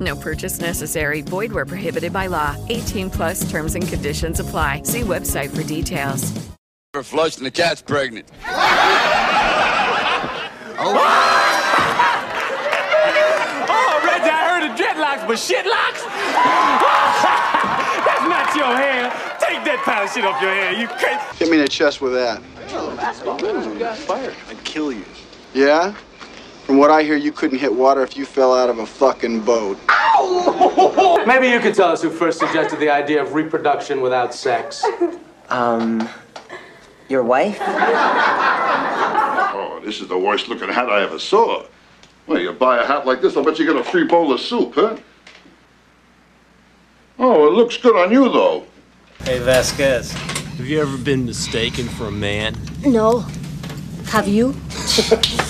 No purchase necessary. Void where prohibited by law. 18 plus terms and conditions apply. See website for details. For flush and the cat's pregnant. Oh, oh, Reggie, I heard of dreadlocks, but shitlocks? That's not your hair. Take that pile of shit off your hair. You crazy. Hit me in the chest with that. Oh, fire. I'd kill you. Yeah? From what I hear, you couldn't hit water if you fell out of a fucking boat. Maybe you could tell us who first suggested the idea of reproduction without sex. Um, your wife? Oh, this is the worst looking hat I ever saw. Well, you buy a hat like this, I'll bet you get a free bowl of soup, huh? Oh, it looks good on you, though. Hey, Vasquez, have you ever been mistaken for a man? No. Have you?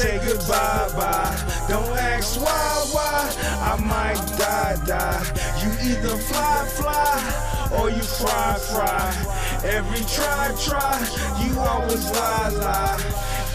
Say goodbye, bye. Don't ask why, why. I might die, die. You either fly, fly, or you fry, fry. Every try, try. You always lie, lie.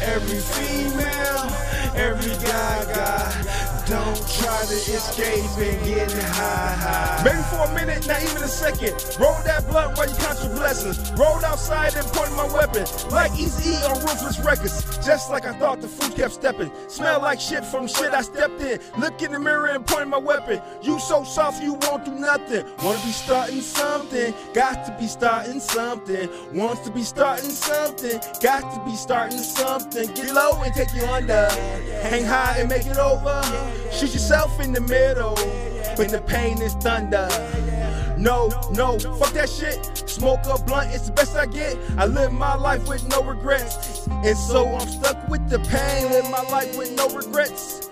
Every female, every guy, guy. Don't try to escape and get high, high. Maybe for a minute, not even a second. Roll that blunt while you count your blessings. Rolled outside and pointed my weapon. Like Eazy on Ruthless Records. Just like I thought the food kept stepping. Smell like shit from shit I stepped in. Look in the mirror and point my weapon. You so soft, you won't do nothing. Wanna be starting something. Got to be starting something. Wants to be starting something. Got to be starting something. Get low and take you under. Hang high and make it over. Shoot yourself in the middle when the pain is thunder. No, no, fuck that shit. Smoke a blunt, it's the best I get. I live my life with no regrets. And so I'm stuck with the pain. Live my life with no regrets.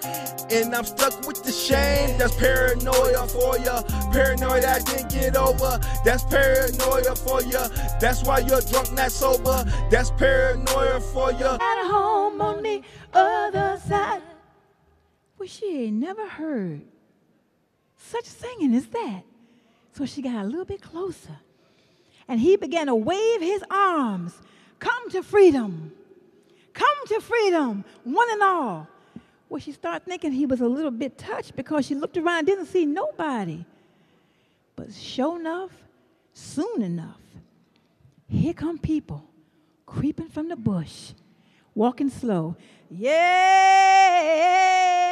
And I'm stuck with the shame. That's paranoia for ya. Paranoia I didn't get over. That's paranoia for ya. That's why you're drunk, not sober. That's paranoia for ya. At home on the other side. She ain't never heard such singing as that. So she got a little bit closer. And he began to wave his arms. Come to freedom. Come to freedom, one and all. Well, she started thinking he was a little bit touched because she looked around didn't see nobody. But sure enough, soon enough, here come people creeping from the bush, walking slow. Yeah,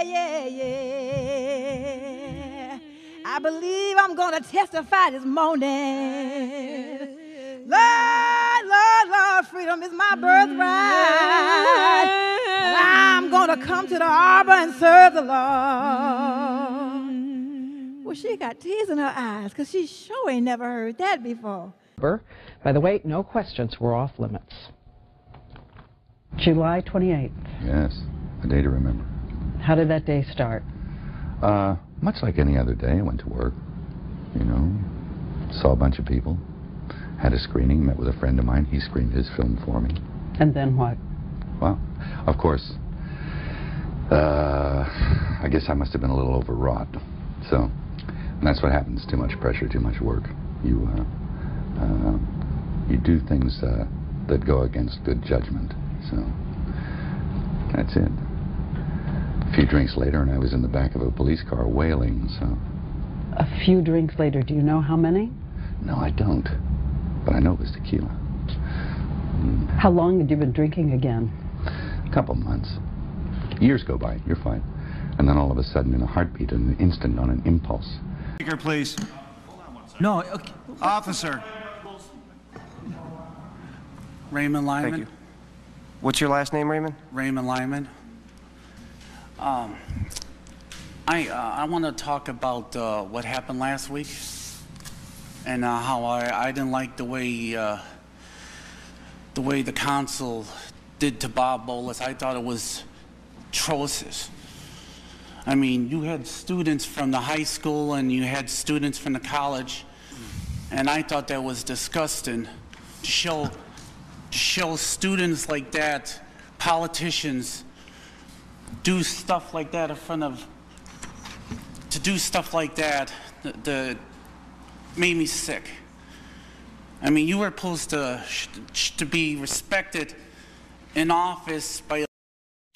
yeah, yeah. I believe I'm going to testify this morning. Lord, Lord, Lord, freedom is my birthright. I'm going to come to the arbor and serve the Lord. Well, she got tears in her eyes because she sure ain't never heard that before. By the way, no questions were off limits. July 28th. Yes, a day to remember. How did that day start? Uh, much like any other day, I went to work. You know, saw a bunch of people, had a screening, met with a friend of mine. He screened his film for me. And then what? Well, of course, uh, I guess I must have been a little overwrought. So, and that's what happens. Too much pressure, too much work. You, uh, uh, you do things uh, that go against good judgment. So, that's it. A few drinks later, and I was in the back of a police car wailing, so. A few drinks later, do you know how many? No, I don't. But I know it was tequila. Mm. How long had you been drinking again? A couple months. Years go by, you're fine. And then all of a sudden, in a heartbeat, in an instant, on an impulse. Speaker, please. No, okay. officer. Raymond Lyman. Thank you. What's your last name, Raymond? Raymond Lyman. Um, I uh, I want to talk about uh, what happened last week and uh, how I, I didn't like the way uh, the way the council did to Bob Bolus. I thought it was atrocious. I mean, you had students from the high school and you had students from the college, and I thought that was disgusting. To show, show students like that, politicians, do stuff like that in front of, to do stuff like that, the, the made me sick. I mean, you were supposed to to be respected in office by.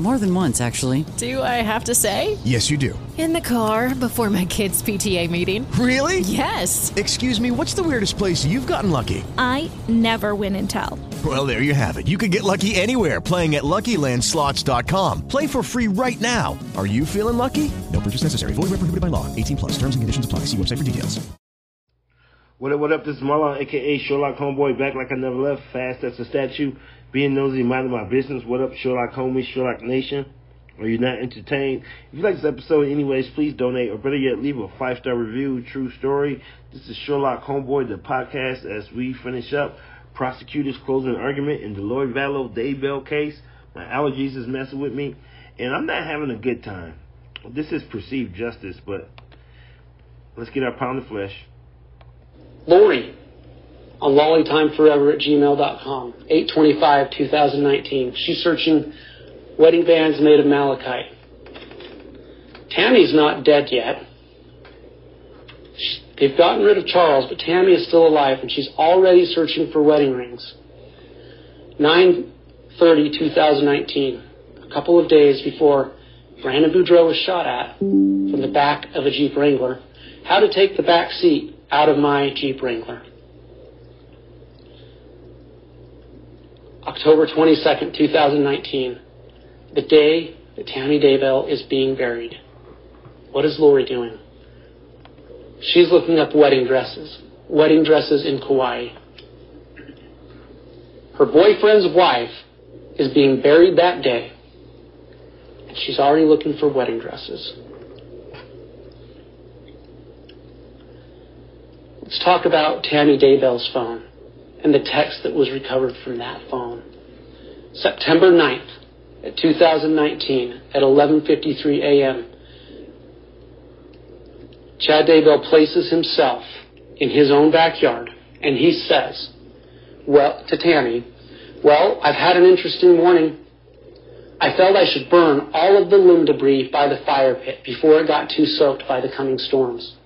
More than once, actually. Do I have to say? Yes, you do. In the car before my kids' PTA meeting. Really? Yes. Excuse me, what's the weirdest place you've gotten lucky? I never win and tell. Well, there you have it. You can get lucky anywhere playing at LuckyLandSlots.com. Play for free right now. Are you feeling lucky? No purchase necessary. Void where prohibited by law. 18 plus. Terms and conditions apply. See website for details. What up, what up? This is Marlawn, aka Sherlock Homeboy, back like I never left, fast as a statue, being nosy, minding my business. What up, Sherlock Homie, Sherlock Nation? Are you not entertained? If you like this episode, anyways, please donate, or better yet, leave a five star review. True story. This is Sherlock Homeboy, the podcast, as we finish up prosecutor's closing argument in the Lori Vallow Daybell case. My allergies is messing with me, and I'm not having a good time. This is perceived justice, but let's get our pound of flesh. Lori on lollytimeforever at gmail.com, 825 2019. She's searching wedding bands made of malachite. Tammy's not dead yet. They've gotten rid of Charles, but Tammy is still alive, and she's already searching for wedding rings. 9:30 2019, a couple of days before Brandon Boudreaux was shot at from the back of a Jeep Wrangler. How to take the back seat out of my Jeep Wrangler. October 22nd, 2019, the day that Tammy Daybell is being buried. What is Lori doing? She's looking up wedding dresses, wedding dresses in Kauai. Her boyfriend's wife is being buried that day, and she's already looking for wedding dresses. Let's talk about Tammy Daybell's phone and the text that was recovered from that phone. September 9th, at 2019, at 11:53 a.m., Chad Daybell places himself in his own backyard, and he says, "Well, to Tammy, well, I've had an interesting morning. I felt I should burn all of the limb debris by the fire pit before it got too soaked by the coming storms.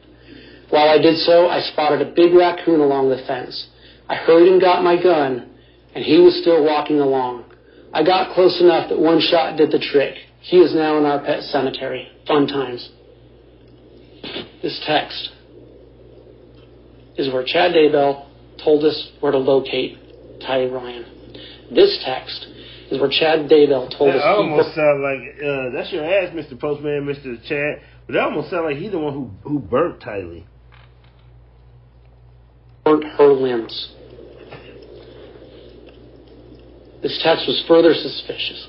While I did so, I spotted a big raccoon along the fence. I hurried and got my gun, and he was still walking along. I got close enough that one shot did the trick. He is now in our pet cemetery. Fun times. This text is where Chad Daybell told us where to locate Ty Ryan. This text is where Chad Daybell told That us almost people sound like uh, that's your ass, Mr. Postman, Mr. Chad. But that almost sounds like he's the one who who burnt Tylee. burnt her limbs. This text was further suspicious.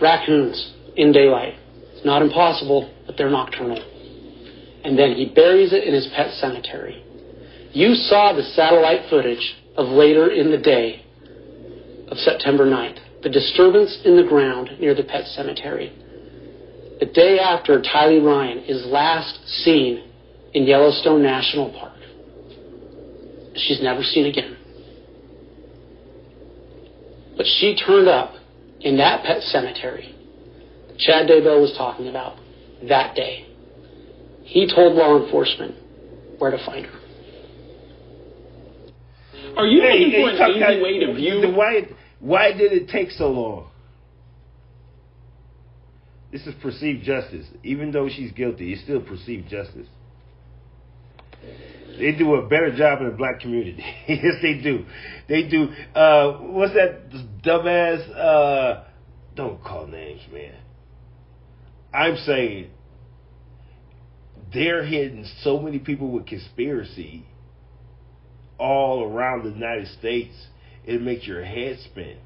Raccoons in daylight. It's not impossible, but they're nocturnal. And then he buries it in his pet cemetery. You saw the satellite footage of later in the day of September 9th, the disturbance in the ground near the pet cemetery. The day after Tylee Ryan is last seen in Yellowstone National Park. She's never seen again. But she turned up in that pet cemetery Chad Daybell was talking about that day. He told law enforcement where to find her. Are you looking for an easy way to view? Why, why did it take so long? This is perceived justice. Even though she's guilty, it's still perceived justice. They do a better job in the black community. yes, they do. They do. Uh, what's that dumbass? Uh, don't call names, man. I'm saying they're hitting so many people with conspiracy all around the United States, it makes your head spin.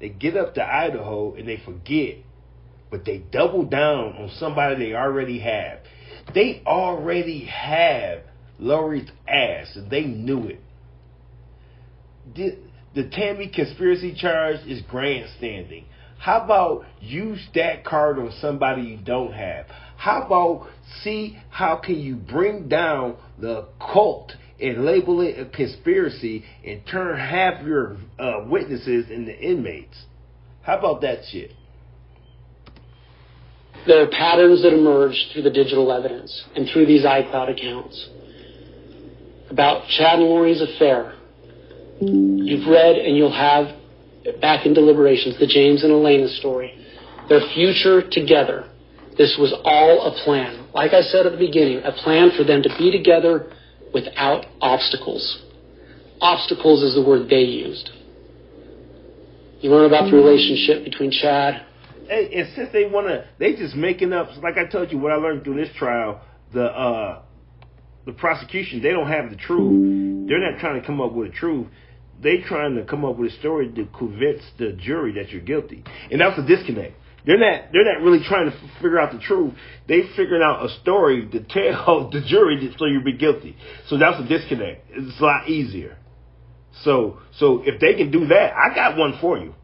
They get up to Idaho and they forget, but they double down on somebody they already have. They already have Lori's ass, they knew it. The, the Tammy conspiracy charge is grandstanding. How about use that card on somebody you don't have? How about see how can you bring down the cult and label it a conspiracy and turn half your uh, witnesses into inmates? How about that shit? There are patterns that emerge through the digital evidence and through these iCloud accounts about Chad and Lori's affair. You've read and you'll have back in deliberations the James and Elena story, their future together. This was all a plan. Like I said at the beginning, a plan for them to be together without obstacles. Obstacles is the word they used. You learn about the relationship between Chad. Hey, and since they want to, they just making up. Like I told you, what I learned through this trial, the uh, the prosecution, they don't have the truth. They're not trying to come up with a truth. They're trying to come up with a story to convince the jury that you're guilty, and that's a disconnect. They're not. They're not really trying to figure out the truth. They figuring out a story to tell the jury so you'll be guilty. So that's a disconnect. It's a lot easier. So so if they can do that, I got one for you.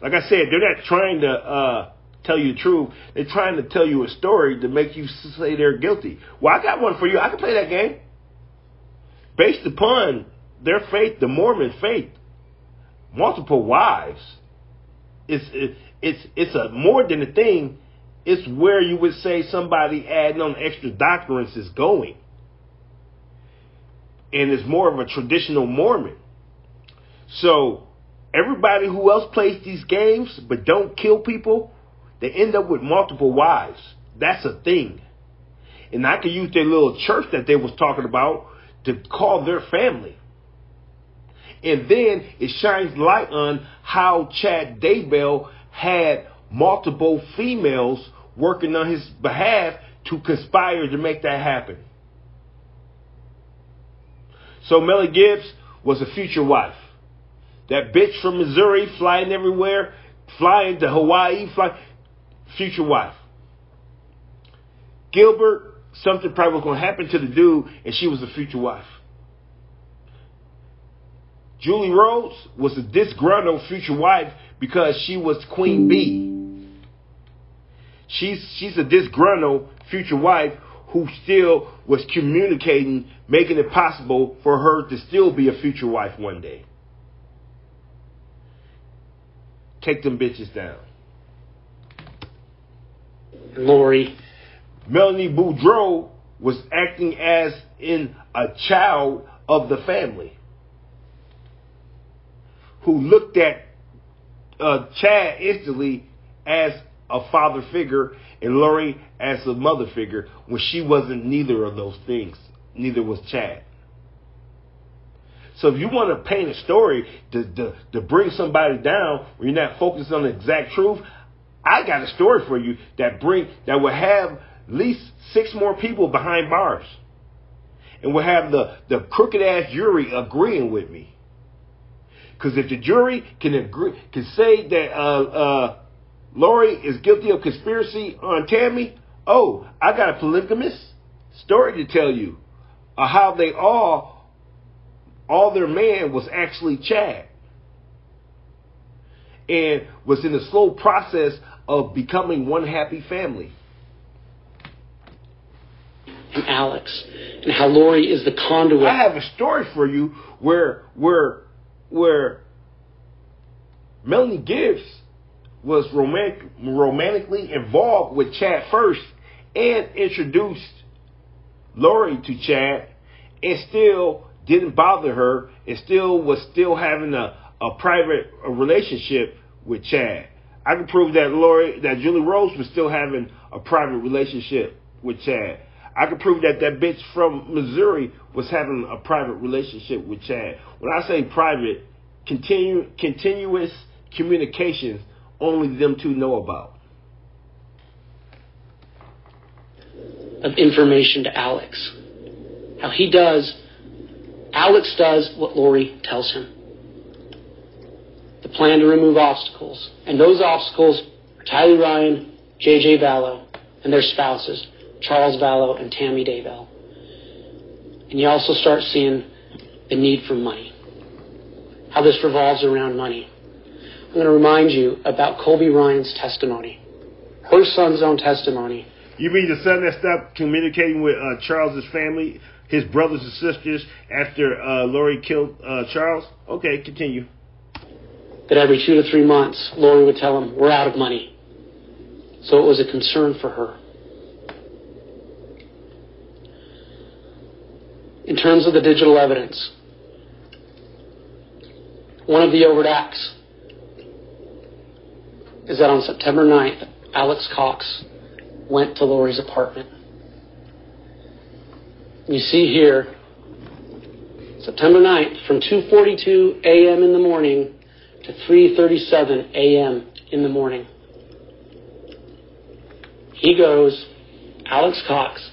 Like I said, they're not trying to uh, tell you the truth. They're trying to tell you a story to make you say they're guilty. Well, I got one for you. I can play that game. Based upon their faith, the Mormon faith, multiple wives. It's it, it's it's a more than a thing. It's where you would say somebody adding on extra doctrines is going, and it's more of a traditional Mormon. So everybody who else plays these games but don't kill people, they end up with multiple wives. That's a thing. And I could use their little church that they was talking about to call their family. And then it shines light on how Chad Daybell had multiple females working on his behalf to conspire to make that happen. So Melly Gibbs was a future wife. That bitch from Missouri flying everywhere, flying to Hawaii, flying, future wife. Gilbert, something probably was going to happen to the dude, and she was the future wife. Julie Rhodes was a disgruntled future wife because she was Queen Bee. She's she's a disgruntled future wife who still was communicating, making it possible for her to still be a future wife one day. Take them bitches down. Lori. Melanie Boudreaux was acting as in a child of the family who looked at uh, Chad instantly as a father figure and Lori as a mother figure when she wasn't neither of those things. Neither was Chad. So if you want to paint a story to, to, to bring somebody down where you're not focused on the exact truth, I got a story for you that bring that will have at least six more people behind bars. And will have the, the crooked ass jury agreeing with me. Because if the jury can agree, can say that uh, uh, Lori is guilty of conspiracy on Tammy, oh, I got a polygamous story to tell you. Of how they all, all their man was actually Chad. And was in the slow process of becoming one happy family. And Alex, and how Lori is the conduit. I have a story for you where where where Melanie Gibbs was romantic, romantically involved with Chad first and introduced Lori to Chad and still didn't bother her and still was still having a, a private relationship with Chad. I can prove that Lori, that Julie Rose was still having a private relationship with Chad. I can prove that that bitch from Missouri was having a private relationship with Chad. When I say private, continuous communications only them two know about. Of information to Alex. How he does, Alex does what Lori tells him. The plan to remove obstacles. And those obstacles are Tylee Ryan, JJ Vallow, and their spouses, Charles Vallow and Tammy Daybell. And you also start seeing the need for money. How this revolves around money. I'm going to remind you about Colby Ryan's testimony, her son's own testimony. You mean the son that stopped communicating with uh, Charles's family, his brothers and sisters, after uh, Lori killed uh, Charles? Okay, continue. That every two to three months, Lori would tell him, We're out of money. So it was a concern for her. In terms of the digital evidence, one of the overt acts is that on September 9th, Alex Cox went to Lori's apartment. You see here, September 9th, from 2:42 a.m. in the morning to 3:37 a.m. in the morning. He goes, Alex Cox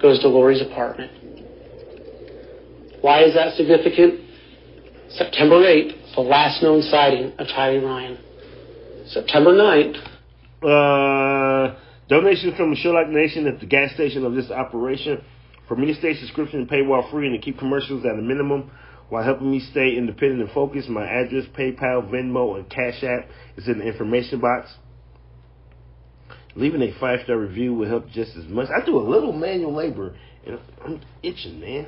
goes to Lori's apartment. Why is that significant? September 8th, the last known sighting of Tylee Ryan. September 9th. Uh, donations from the Sherlock Nation at the gas station of this operation. For to stay subscription paywall free and to keep commercials at a minimum while helping me stay independent and focused, my address, PayPal, Venmo, and Cash App is in the information box. Leaving a five star review will help just as much. I do a little manual labor and I'm itching, man.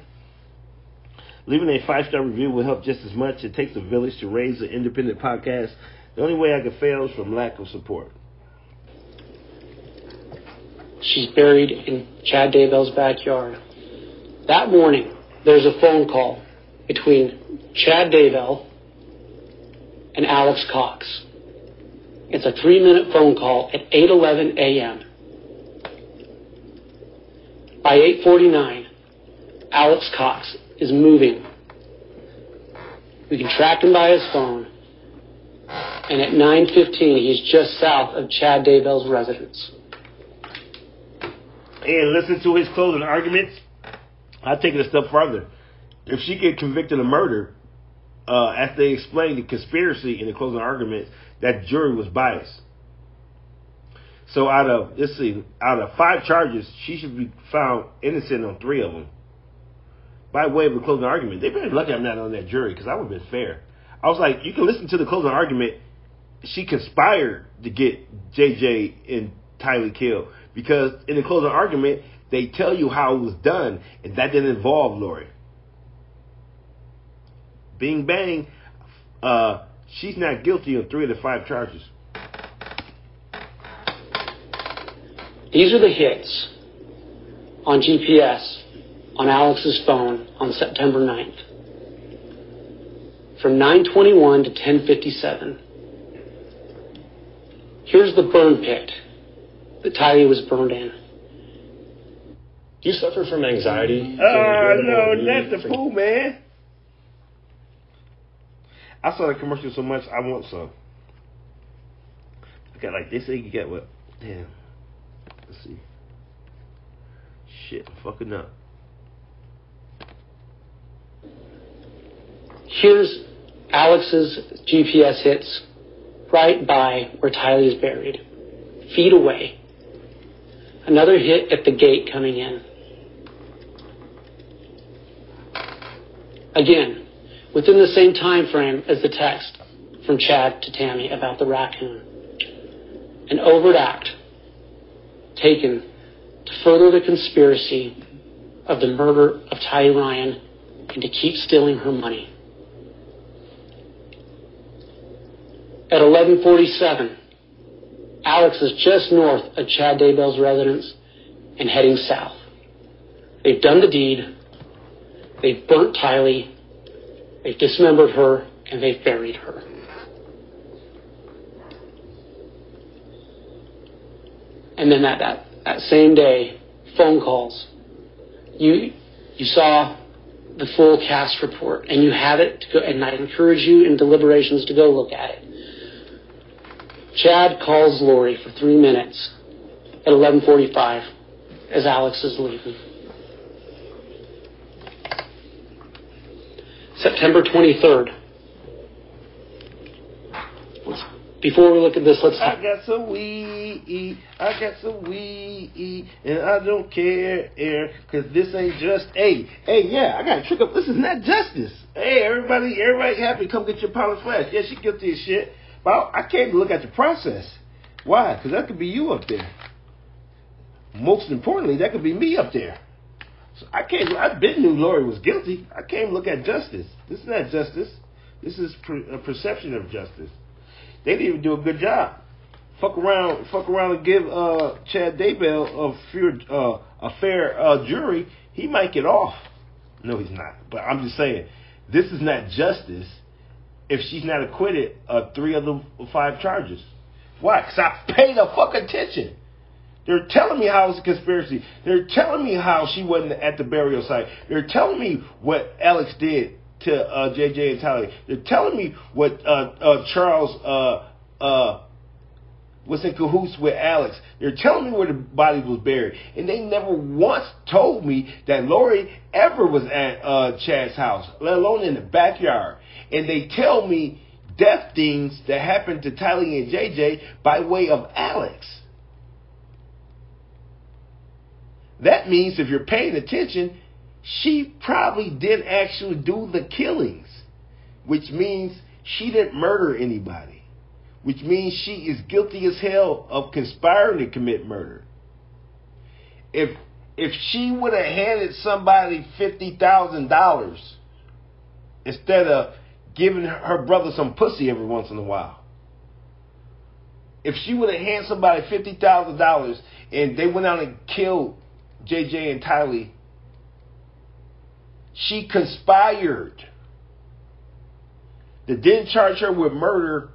Leaving a five star review will help just as much. It takes a village to raise an independent podcast the only way I could fail is from lack of support. She's buried in Chad Daybell's backyard. That morning, there's a phone call between Chad Daybell and Alex Cox. It's a three minute phone call at 8.11 a.m. By 8.49, Alex Cox is moving. We can track him by his phone and at 9.15 he's just south of Chad Daybell's residence. And listen to his closing arguments. I take it a step further. If she get convicted of murder, uh, as they explained the conspiracy in the closing arguments, that jury was biased. So out of let's see, out of five charges, she should be found innocent on three of them. By way of the closing argument, they better lucky I'm not on that jury because I would have been fair. I was like, you can listen to the closing argument she conspired to get JJ and Tylee killed because in the closing argument they tell you how it was done and that didn't involve Lori. Bing bang, uh, she's not guilty on three of the five charges. These are the hits on GPS on Alex's phone on September 9th. From 921 to 1057. Here's the burn pit that Tylee was burned in. Do you suffer from anxiety? Oh, uh, no, not the pool, man. I saw the commercial so much, I want some. I got like this, thing. you get what? Damn. Let's see. Shit, I'm fucking up. Here's Alex's GPS hits right by where Tylee is buried, feet away. Another hit at the gate coming in. Again, within the same time frame as the text from Chad to Tammy about the raccoon. An overt act taken to further the conspiracy of the murder of Ty Ryan and to keep stealing her money. At 1147, Alex is just north of Chad Daybell's residence and heading south. They've done the deed. They've burnt Tylee. They've dismembered her and they've buried her. And then that, that, that same day, phone calls. You, you saw the full cast report and you have it to go, and I encourage you in deliberations to go look at it. Chad calls Lori for three minutes at 11:45 as Alex is leaving. September 23rd. Before we look at this, let's. I got some weed, I got some weed, and I don't care, air, cause this ain't just, hey, hey, yeah, I got a trick up, this is not justice. Hey, everybody, everybody happy, come get your polished flash. Yeah, she guilty as shit, but I can't look at the process. Why? Cause that could be you up there. Most importantly, that could be me up there. So I can't, I been knew Lori was guilty. I can't look at justice. This is not justice. This is per, a perception of justice. They didn't even do a good job. Fuck around, fuck around and give uh, Chad Daybell a fair, uh, a fair uh, jury. He might get off. No, he's not. But I'm just saying, this is not justice if she's not acquitted of three of the five charges. Why? Because I paid a fuck attention. They're telling me how it's a conspiracy. They're telling me how she wasn't at the burial site. They're telling me what Alex did to uh, JJ and Tylee. They're telling me what uh, uh, Charles uh, uh, was in cahoots with Alex. They're telling me where the body was buried, and they never once told me that Lori ever was at uh, Chad's house, let alone in the backyard. And they tell me death things that happened to Tylee and JJ by way of Alex. That means if you're paying attention, she probably didn't actually do the killings, which means she didn't murder anybody, which means she is guilty as hell of conspiring to commit murder. If if she would have handed somebody fifty thousand dollars instead of giving her brother some pussy every once in a while, if she would have handed somebody fifty thousand dollars and they went out and killed JJ and Tylee she conspired. To then charge her with murder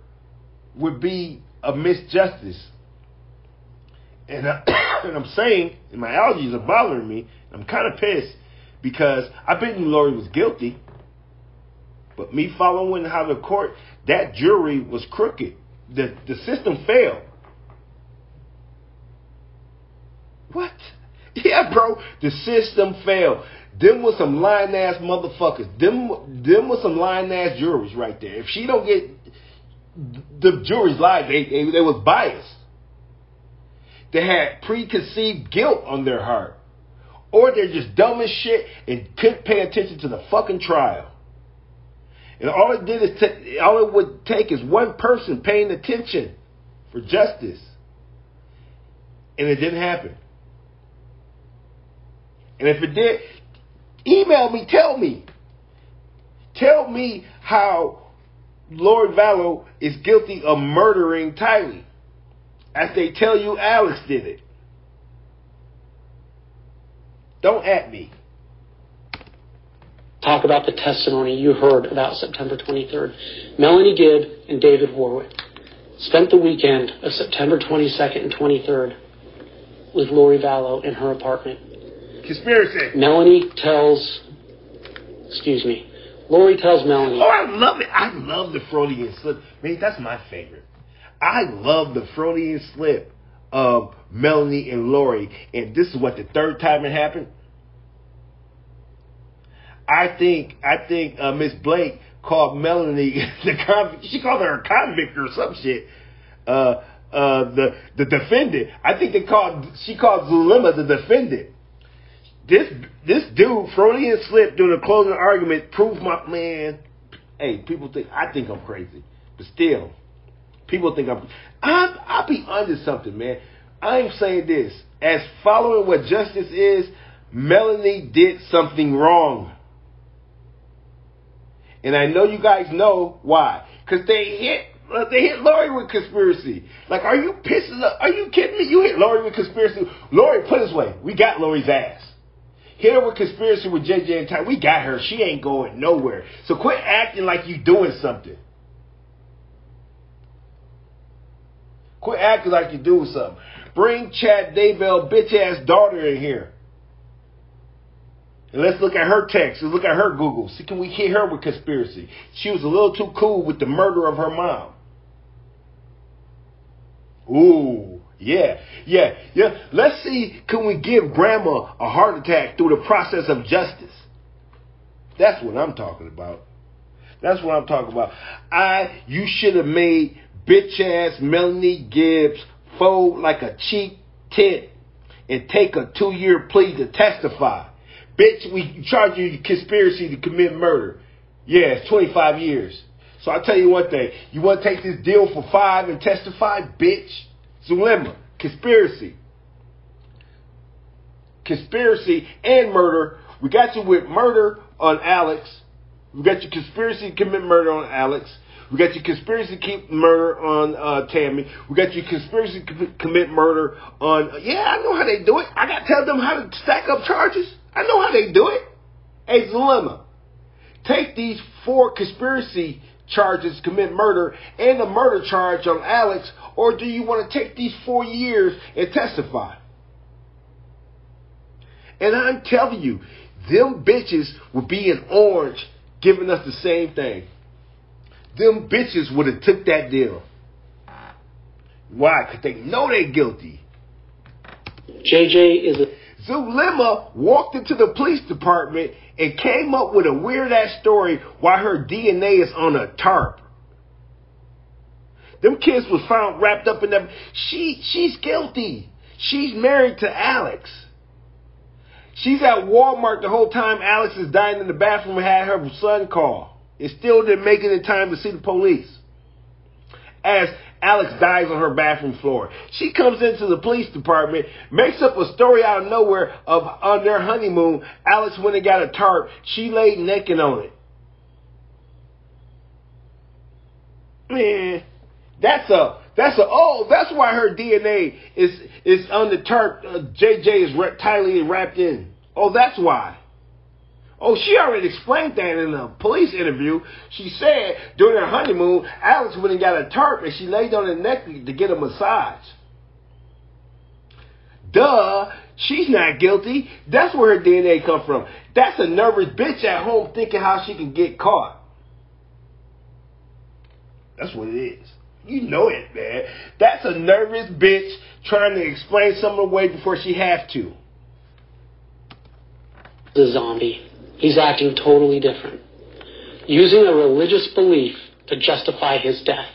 would be a misjustice. And, I, uh, and I'm saying, and my allergies are bothering me. I'm kind of pissed because I bet you Lori was guilty. But me following how the court, that jury was crooked. The, the system failed. What? Yeah, bro. The system failed. Them was some lying ass motherfuckers. Them them was some lying ass juries right there. If she don't get the juries lied, they, they they was biased. They had preconceived guilt on their heart. Or they're just dumb as shit and couldn't pay attention to the fucking trial. And all it did is t- all it would take is one person paying attention for justice. And it didn't happen. And if it did, email me, tell me. Tell me how Lori Vallow is guilty of murdering Tylee. As they tell you Alex did it. Don't at me. Talk about the testimony you heard about September 23rd. Melanie Gibb and David Warwick spent the weekend of September 22nd and 23rd with Lori Vallow in her apartment. Conspiracy. Melanie tells, excuse me, Lori tells Melanie. Oh, I love it. I love the Freudian slip. Man, that's my favorite. I love the Freudian slip of Melanie and Lori. And this is what the third time it happened. I think I think uh, Miss Blake called Melanie the convict. She called her a convict or some shit. Uh, uh, the the defendant. I think they called she called Zulema the defendant. This this dude Freudian slip during the closing argument proved my man. Hey, people think I think I'm crazy, but still, people think I'm. I'm I'll be under something, man. I'm saying this as following what justice is. Melanie did something wrong, and I know you guys know why. Because they hit uh, they hit Lori with conspiracy. Like, are you pissing? Up? Are you kidding me? You hit Lori with conspiracy. Lori, put this way, we got Lori's ass. Hit her with conspiracy with JJ and Ty. We got her. She ain't going nowhere. So quit acting like you doing something. Quit acting like you're doing something. Bring Chad Daybell bitch ass daughter in here. And let's look at her text. Let's look at her Google. See, can we hit her with conspiracy? She was a little too cool with the murder of her mom. Ooh, yeah, yeah, yeah. Let's see, can we give grandma a heart attack through the process of justice? That's what I'm talking about. That's what I'm talking about. I, you should have made bitch ass Melanie Gibbs fold like a cheap tent and take a two year plea to testify. Bitch, we charge you conspiracy to commit murder. Yeah, it's 25 years. So I tell you one thing. You want to take this deal for five and testify? Bitch. Zulema. Conspiracy. Conspiracy and murder. We got you with murder on Alex. We got your conspiracy to commit murder on Alex. We got your conspiracy to keep murder on uh, Tammy. We got your conspiracy to commit murder on. Yeah, I know how they do it. I got to tell them how to stack up charges. I know how they do it. Hey, Zulema, take these four conspiracy charges, commit murder, and a murder charge on Alex, or do you want to take these four years and testify? And I'm telling you, them bitches would be in orange giving us the same thing. Them bitches would have took that deal. Why? Because they know they're guilty. JJ is a Zulema walked into the police department and came up with a weird ass story why her DNA is on a tarp. Them kids was found wrapped up in them. She she's guilty. She's married to Alex. She's at Walmart the whole time Alex is dying in the bathroom and had her son call. And still didn't make it in time to see the police. As Alex dies on her bathroom floor. She comes into the police department, makes up a story out of nowhere of on their honeymoon, Alex went and got a tarp. She laid naked on it. Man, that's a that's a oh that's why her DNA is is on the tarp. Uh, JJ is tightly wrapped in. Oh, that's why. Oh, she already explained that in a police interview. She said during her honeymoon, Alex went and got a tarp and she laid on her neck to get a massage. Duh, she's not guilty. That's where her DNA come from. That's a nervous bitch at home thinking how she can get caught. That's what it is. You know it, man. That's a nervous bitch trying to explain something away before she has to. The zombie. He's acting totally different. Using a religious belief to justify his death.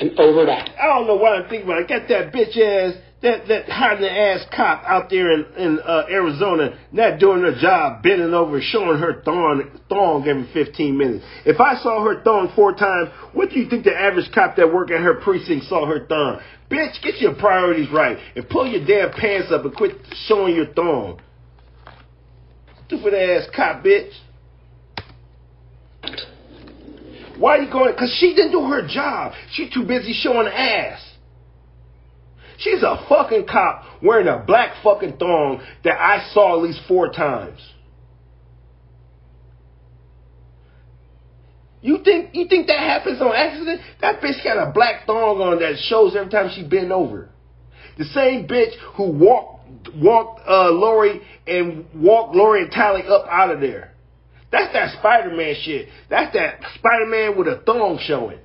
An overt act. I don't know what I'm thinking about. I got that bitch ass, that, that hiding ass cop out there in, in uh, Arizona, not doing her job, bending over, showing her thong, thong every 15 minutes. If I saw her thong four times, what do you think the average cop that work at her precinct saw her thong? Bitch, get your priorities right and pull your damn pants up and quit showing your thong. Stupid ass cop, bitch. Why are you going? Because she didn't do her job. She too busy showing ass. She's a fucking cop wearing a black fucking thong that I saw at least four times. You think you think that happens on accident? That bitch got a black thong on that shows every time she bent over. The same bitch who walked walked uh, Lori and walk Lori and Tylee up out of there. That's that Spider-Man shit. That's that Spider-Man with a thong showing.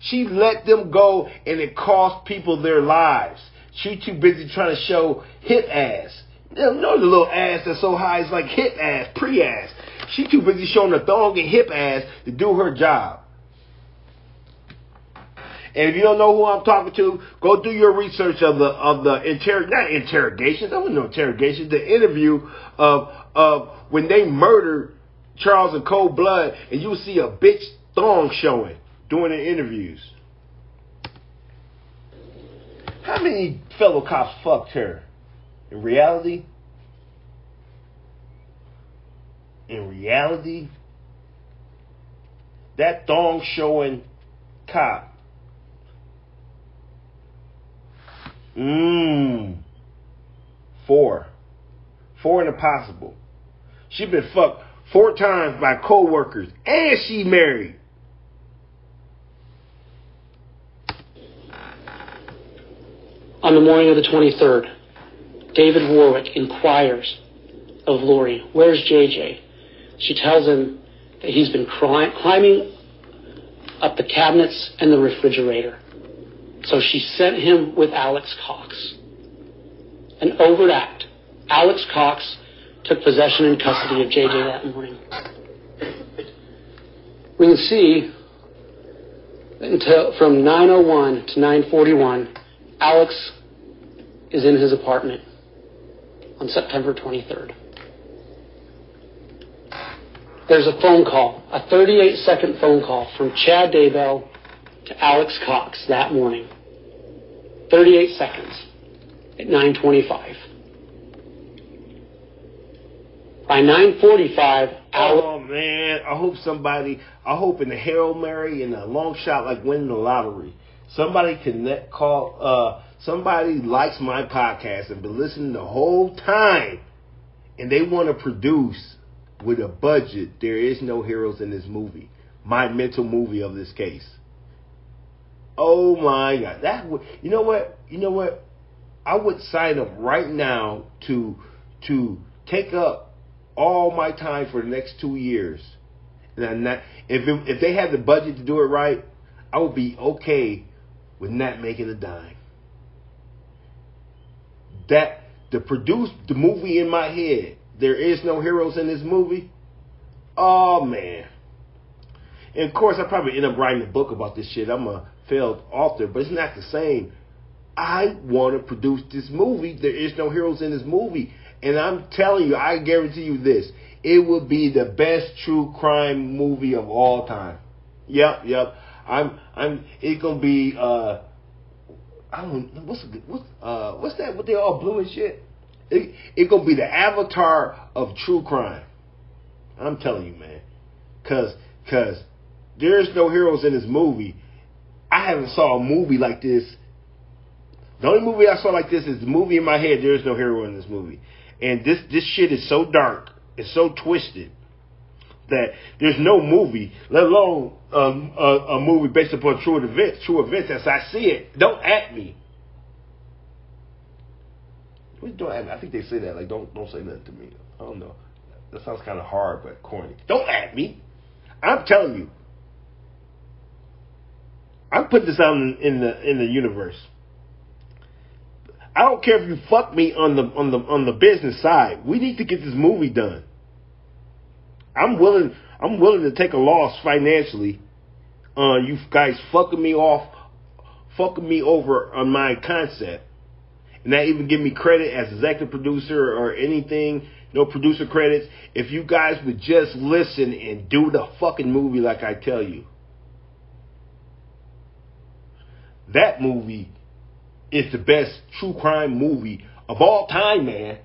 She let them go and it cost people their lives. She too busy trying to show hip ass. You know the little ass that's so high it's like hip ass, pre-ass. She too busy showing the thong and hip ass to do her job. And if you don't know who I'm talking to, go do your research of the of the inter not interrogations. I don't know interrogations. The interview of of when they murdered Charles in cold blood, and you see a bitch thong showing during the interviews. How many fellow cops fucked her? In reality, in reality, that thong showing cop. Mmm. Four. Four and impossible. She been fucked four times by co-workers and she married. On the morning of the 23rd, David Warwick inquires of Lori, Where's JJ? She tells him that he's been cry- climbing up the cabinets and the refrigerator. So she sent him with Alex Cox. An overt act. Alex Cox took possession and custody of JJ that morning. We can see until from 9:01 to 9:41, Alex is in his apartment on September 23rd. There's a phone call, a 38 second phone call from Chad Daybell to Alex Cox that morning. 38 seconds at 925. By 945, Oh man, I hope somebody, I hope in the Hail Mary and a long shot like winning the lottery, somebody can net call, uh, somebody likes my podcast and been listening the whole time and they want to produce with a budget, there is no heroes in this movie. My mental movie of this case. Oh my god. That would you know what? You know what? I would sign up right now to to take up all my time for the next two years. And not, if it, if they had the budget to do it right, I would be okay with not making a dime. That the produce the movie in my head, there is no heroes in this movie. Oh man. And of course, I probably end up writing a book about this shit. I'm a failed author, but it's not the same. I want to produce this movie. There is no heroes in this movie. And I'm telling you, I guarantee you this. It will be the best true crime movie of all time. Yep, yep. I'm I'm it's gonna be uh I don't know, what's what's uh what's that what they all blue and shit? It it gonna be the avatar of true crime. I'm telling you, man. Cause cause there's no heroes in this movie. I haven't saw a movie like this. The only movie I saw like this is the movie in my head. There is no hero in this movie, and this this shit is so dark, it's so twisted that there's no movie, let alone um, a, a movie based upon true events, true events as I see it. Don't at me. Don't at me. I think they say that like don't don't say nothing to me. I don't know. That sounds kind of hard but corny. Don't at me. I'm telling you. I'm putting this out in, in the in the universe. I don't care if you fuck me on the on the on the business side. We need to get this movie done. I'm willing I'm willing to take a loss financially. Uh, you guys fucking me off, fucking me over on my concept, and not even give me credit as executive producer or anything. No producer credits. If you guys would just listen and do the fucking movie like I tell you. That movie is the best true crime movie of all time, man.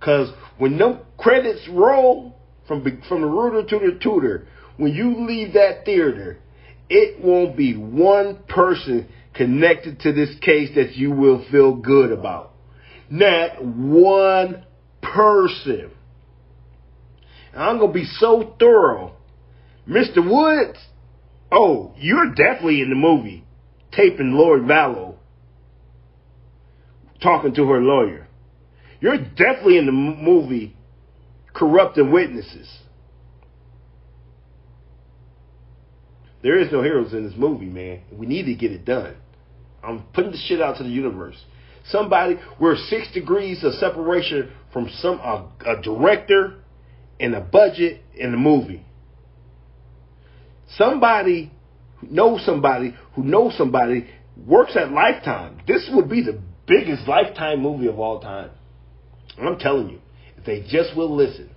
Cause when them credits roll from from the rooter to the tutor, when you leave that theater, it won't be one person connected to this case that you will feel good about. Not one person. And I'm gonna be so thorough. Mr. Woods, oh, you're definitely in the movie taping Lori Vallow talking to her lawyer. You're definitely in the movie corrupting witnesses. There is no heroes in this movie, man. We need to get it done. I'm putting the shit out to the universe. Somebody, we're six degrees of separation from some a, a director and a budget in the movie. Somebody knows somebody who knows somebody works at Lifetime. This would be the biggest Lifetime movie of all time. I'm telling you, if they just will listen,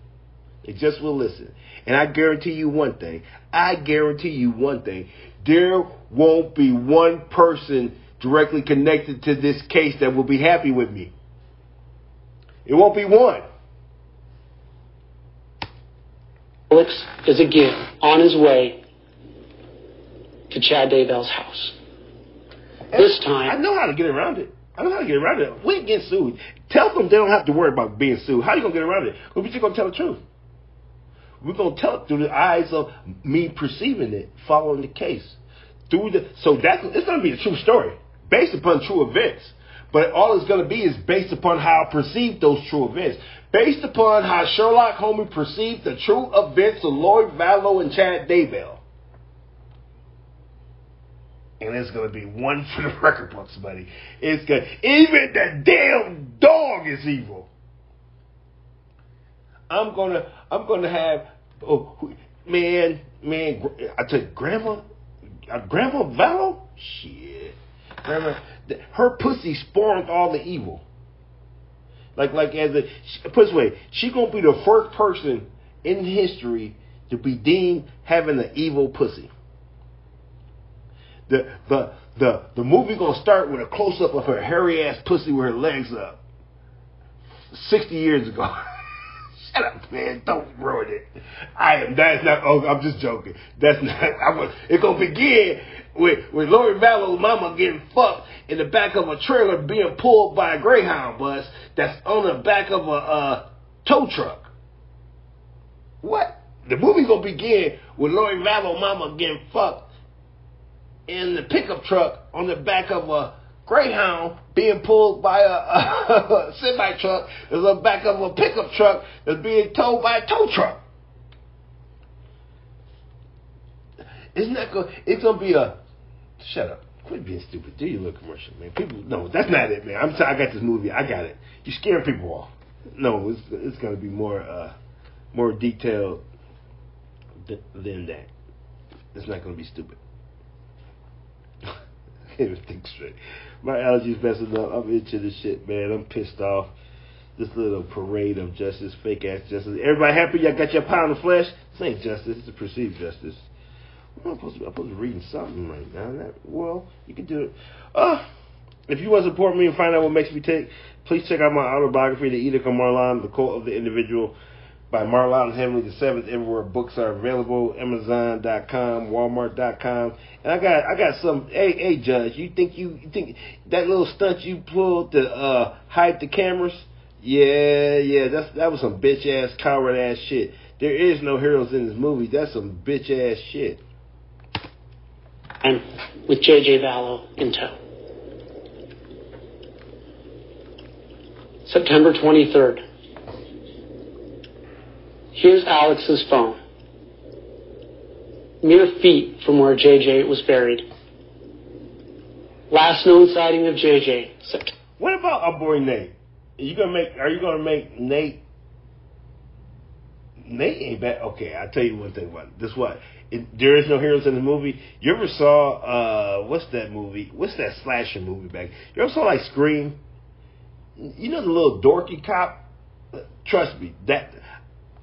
they just will listen. And I guarantee you one thing. I guarantee you one thing. There won't be one person directly connected to this case that will be happy with me. It won't be one. Alex is again on his way to Chad Daybell's house. This time, I know how to get around it. I know how to get around it. We getting sued. Tell them they don't have to worry about being sued. How you gonna get around it? We're just gonna tell the truth. We're gonna tell it through the eyes of me perceiving it, following the case. Through the so that's it's gonna be a true story based upon true events. But all it's gonna be is based upon how I perceive those true events. Based upon how Sherlock Holmes perceived the true events of Lori Vallow and Chad Daybell. And it's gonna be one for the record books, buddy. It's good. Even the damn dog is evil. I'm gonna, I'm gonna have, oh, man, man, I took grandma, uh, grandma Vallow, shit, grandma, her pussy spawned all the evil. Like, like as a, put this way, she gonna be the first person in history to be deemed having an evil pussy the the the the movie gonna start with a close up of her hairy ass pussy with her legs up. Sixty years ago. Shut up, man! Don't ruin it. I am. That's not. Oh, I'm just joking. That's not. I was. It's gonna begin with with Lori Vallow's mama getting fucked in the back of a trailer being pulled by a Greyhound bus that's on the back of a uh, tow truck. What? The movie gonna begin with Lori Vallow mama getting fucked in the pickup truck on the back of a Greyhound being pulled by a, a, semi truck is on the back of a pickup truck that's being towed by a tow truck. Isn't that good? It's gonna be a shut up. Quit being stupid. Do your little commercial, man. People, no, that's not it, man. I'm sorry. I got this movie. I got it. You're scaring people off. No, it's it's gonna be more uh more detailed th- than that. It's not gonna be stupid think straight. My allergies messing up. I'm itching this shit, man. I'm pissed off. This little parade of justice, fake ass justice. Everybody happy? Y'all got your pound of flesh? This ain't justice. It's perceived justice. I'm supposed to be, I'm supposed to be reading something right now. That, well, you can do it. Uh, if you want to support me and find out what makes me tick, please check out my autobiography, The Edict of Marlawn, The Cult of the Individual by Marlawn Heavenly the seventh. Everywhere books are available, Amazon.com, Walmart.com, and I got I got some. Hey, hey, Judge, you think you, you think that little stunt you pulled to uh, hide the cameras? Yeah, yeah, that's that was some bitch ass, coward ass shit. There is no heroes in this movie. That's some bitch ass shit. And with J.J. Vallow in tow. September 23rd. Here's Alex's phone. Mere feet from where JJ was buried. Last known sighting of JJ. What about our boy Nate? Are you gonna make? Are you gonna make Nate? Nate ain't bad. Okay, I'll tell you one thing about it. This what it, there is no heroes in the movie. You ever saw uh what's that movie? What's that slasher movie back? You ever saw like Scream? You know the little dorky cop. Trust me, that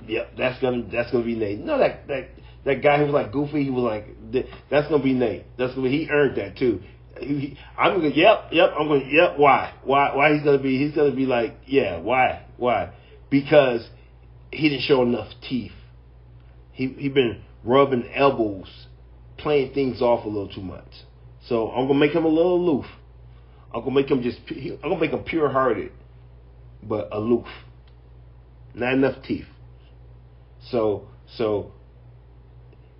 Yep, that's gonna that's gonna be Nate. No, that that that guy who was like goofy, he was like that's gonna be Nate. That's gonna be he earned that too. He, I'm gonna yep yep I'm gonna yep why why why he's gonna be he's gonna be like yeah why why because he didn't show enough teeth. He he been rubbing elbows, playing things off a little too much. So I'm gonna make him a little aloof. I'm gonna make him just I'm gonna make him pure hearted, but aloof. Not enough teeth. So so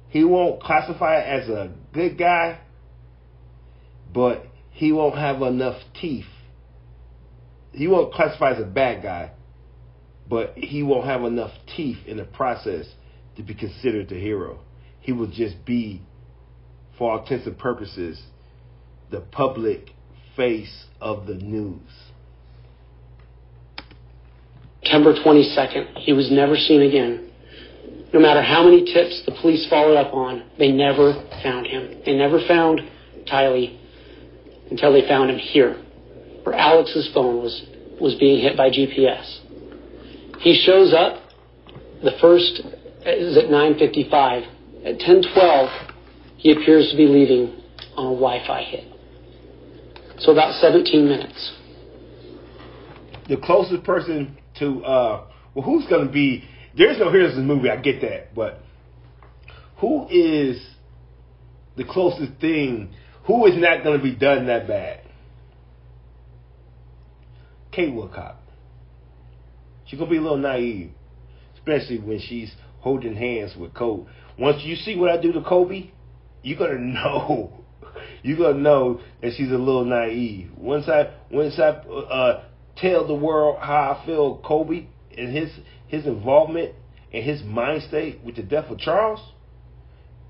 he won't classify as a good guy, but he won't have enough teeth. He won't classify as a bad guy, but he won't have enough teeth in the process to be considered the hero. He will just be, for all intents and purposes, the public face of the news. September 22nd, he was never seen again. No matter how many tips the police followed up on, they never found him. They never found Tylee until they found him here, where Alex's phone was, was being hit by GPS. He shows up. The first is at 9:55. At 10:12, he appears to be leaving on a Wi-Fi hit. So about 17 minutes. The closest person to uh, well, who's going to be? There's no heroes in the movie. I get that, but who is the closest thing? Who is not going to be done that bad? Kay Woodcock. She's gonna be a little naive, especially when she's holding hands with Colby. Once you see what I do to Colby, you're gonna know. You're gonna know that she's a little naive. Once I once I uh, tell the world how I feel Colby and his his involvement and his mind state with the death of Charles,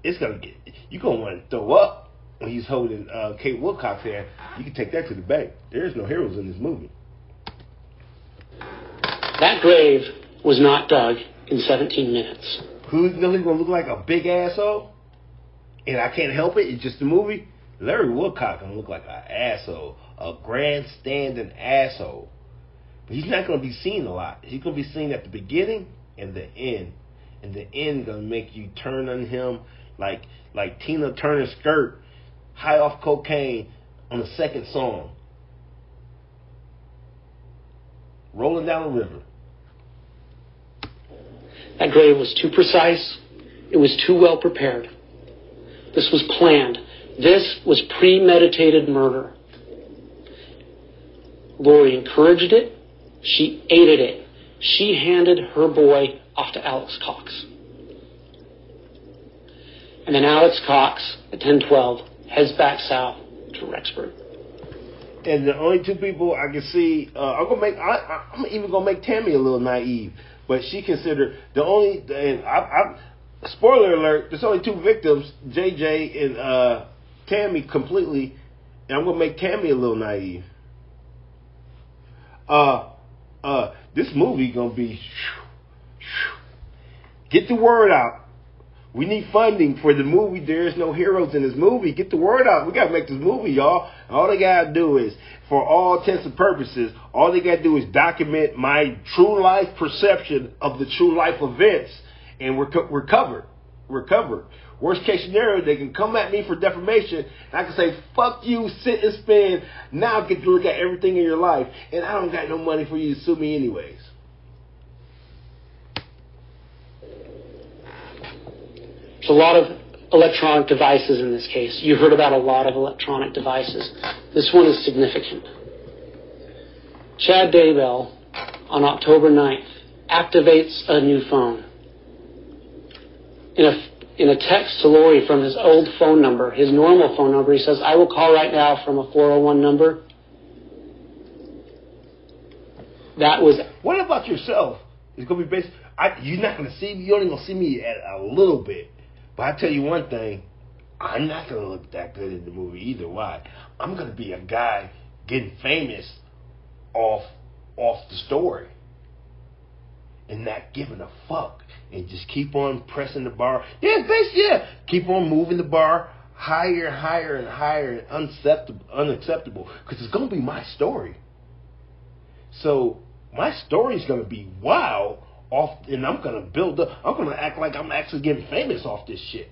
it's gonna get you're gonna want to throw up when he's holding uh, Kay Woodcock's hand. You can take that to the bank. There is no heroes in this movie. That grave was not dug in 17 minutes. Who's really gonna look like a big asshole? And I can't help it. It's just a movie. Larry Woodcock gonna look like an asshole, a grandstanding asshole. But he's not gonna be seen a lot. He's gonna be seen at the beginning and the end. And the end gonna make you turn on him like like Tina Turner's skirt, high off cocaine on the second song. Rolling down the river. That grave was too precise. It was too well prepared. This was planned. This was premeditated murder. Lori encouraged it. She aided it. She handed her boy off to Alex Cox. And then Alex Cox, at 1012, heads back south to Rexburg. And the only two people I can see, uh, I'm gonna make, I, I'm even gonna make Tammy a little naive, but she considered the only, and I, I, spoiler alert, there's only two victims, JJ and uh, Tammy completely, and I'm gonna make Tammy a little naive. Uh, uh, this movie gonna be, get the word out. We need funding for the movie. There is no heroes in this movie. Get the word out. We gotta make this movie, y'all. All they gotta do is, for all intents and purposes, all they gotta do is document my true life perception of the true life events, and we're co- we're covered. We're covered. Worst case scenario, they can come at me for defamation, and I can say, "Fuck you, sit and spin." Now get to look at everything in your life, and I don't got no money for you to sue me anyways. There's a lot of electronic devices in this case. You heard about a lot of electronic devices. This one is significant. Chad Daybell, on October 9th, activates a new phone. In a, in a text to Lori from his old phone number, his normal phone number, he says, I will call right now from a 401 number. That was. What about yourself? It's gonna be based. I, you're not gonna see me. You're only gonna see me at a little bit. But I tell you one thing, I'm not gonna look that good in the movie either. Why? I'm gonna be a guy getting famous off off the story. And not giving a fuck. And just keep on pressing the bar. Yeah, basically, yeah. Keep on moving the bar higher and higher and higher and unacceptable unacceptable. Because it's gonna be my story. So my story's gonna be wow off, and I'm gonna build up. I'm gonna act like I'm actually getting famous off this shit,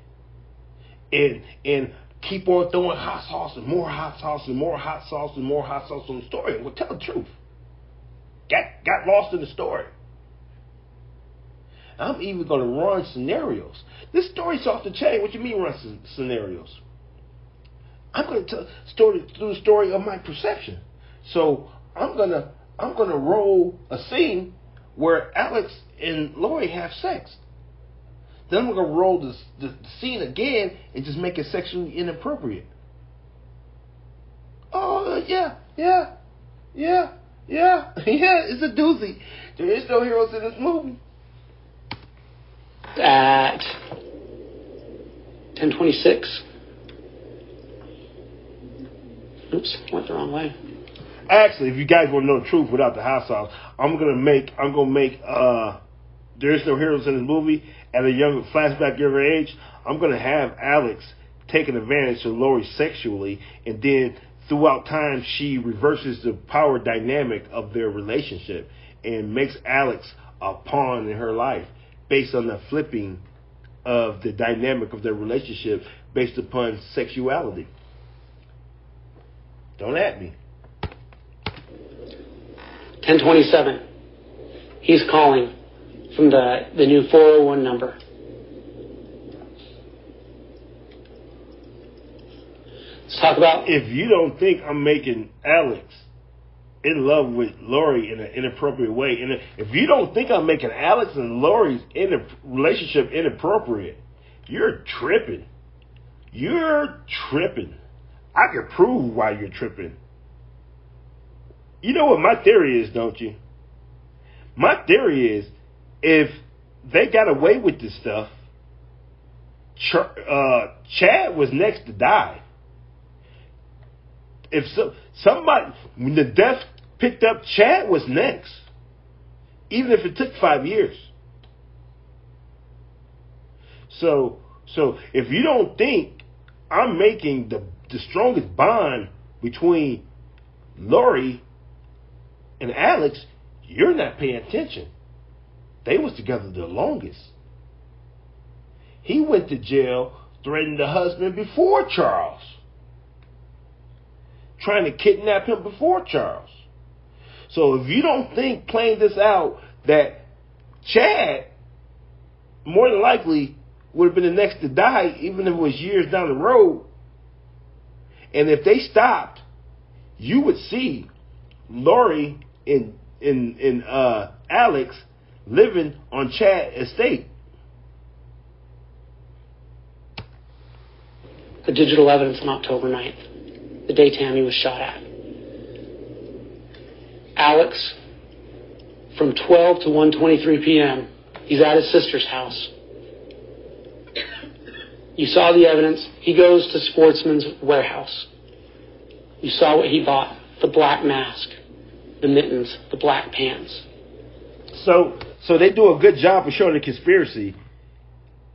and and keep on throwing hot sauce and more hot sauce and more hot sauce and more hot sauce on the story. Well, tell the truth. Got got lost in the story. I'm even gonna run scenarios. This story's off the chain. What you mean run scenarios? I'm gonna tell story through the story of my perception. So I'm gonna I'm gonna roll a scene where Alex and Lori have sex. Then we're gonna roll the, the scene again and just make it sexually inappropriate. Oh yeah, yeah, yeah, yeah, yeah. It's a doozy. There is no heroes in this movie. At 1026. Oops, went the wrong way. Actually, if you guys want to know the truth without the hot sauce, I'm gonna make I'm gonna make uh There's No Heroes in this movie at a young flashback younger age, I'm gonna have Alex taking advantage of Lori sexually, and then throughout time she reverses the power dynamic of their relationship and makes Alex a pawn in her life based on the flipping of the dynamic of their relationship based upon sexuality. Don't at me. 1027. He's calling from the, the new 401 number. Let's talk about. If you don't think I'm making Alex in love with Lori in an inappropriate way, and if you don't think I'm making Alex and Lori's in relationship inappropriate, you're tripping. You're tripping. I can prove why you're tripping. You know what my theory is, don't you? My theory is if they got away with this stuff, Ch- uh, Chad was next to die. If so, somebody, when the death picked up, Chad was next. Even if it took five years. So, so if you don't think I'm making the the strongest bond between Lori and Alex, you're not paying attention. They was together the longest. He went to jail, threatened the husband before Charles. Trying to kidnap him before Charles. So if you don't think playing this out that Chad more than likely would have been the next to die, even if it was years down the road, and if they stopped, you would see Lori and uh, Alex living on Chad Estate. The digital evidence on October 9th, the day Tammy was shot at. Alex, from 12 to 1:23 p.m., he's at his sister's house. You saw the evidence. He goes to Sportsman's warehouse. You saw what he bought the black mask, the mittens, the black pants. So, so they do a good job of showing the conspiracy.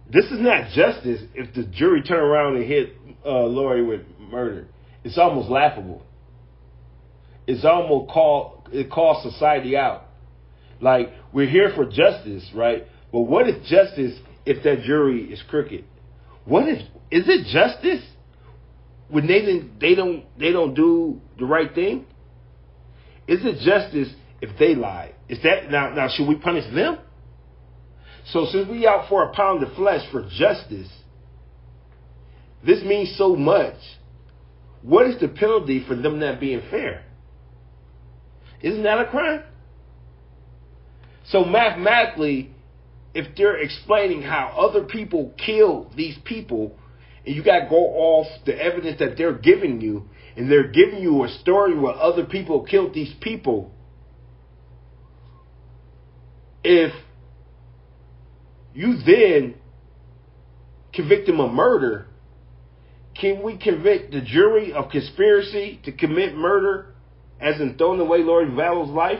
This is not justice if the jury turn around and hit uh, Lori with murder. It's almost laughable. It's almost call it calls society out. Like we're here for justice, right? But what is justice if that jury is crooked? What if is it justice when they didn't they don't they don't do the right thing? Is it justice if they lie? Is that now now should we punish them? So since we out for a pound of flesh for justice, this means so much. What is the penalty for them not being fair? Isn't that a crime? So mathematically, if they're explaining how other people kill these people, and you got to go off the evidence that they're giving you, and they're giving you a story where other people killed these people, if you then convict them of murder, can we convict the jury of conspiracy to commit murder, as in throwing away Lori Vallow's life?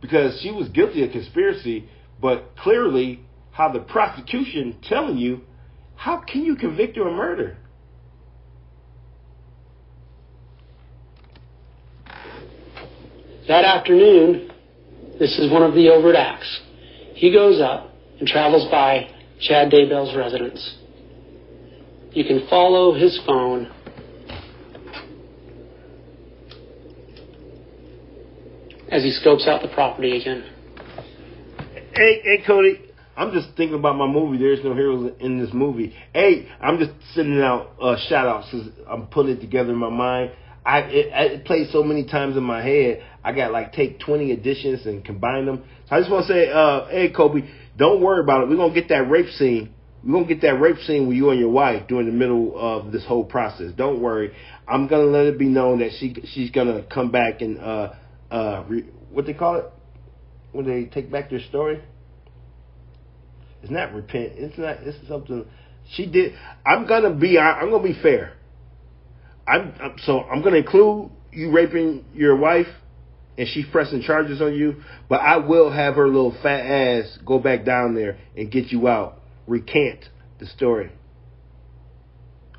Because she was guilty of conspiracy but clearly, how the prosecution telling you, how can you convict her of murder? That afternoon, this is one of the overt acts. He goes up and travels by Chad Daybell's residence. You can follow his phone as he scopes out the property again. Hey, hey, Cody. I'm just thinking about my movie. There's no heroes in this movie. Hey, I'm just sending out uh, shout outs because I'm putting it together in my mind. I it, it played so many times in my head. I got like take 20 editions and combine them. So I just want to say, uh, hey, Colby, don't worry about it. We're gonna get that rape scene. We're gonna get that rape scene with you and your wife during the middle of this whole process. Don't worry. I'm gonna let it be known that she she's gonna come back and uh uh re, what they call it when they take back their story. It's not repent. It's not. It's something she did. I'm gonna be. I'm gonna be fair. I'm, I'm so I'm gonna include you raping your wife and she's pressing charges on you, but I will have her little fat ass go back down there and get you out. Recant the story.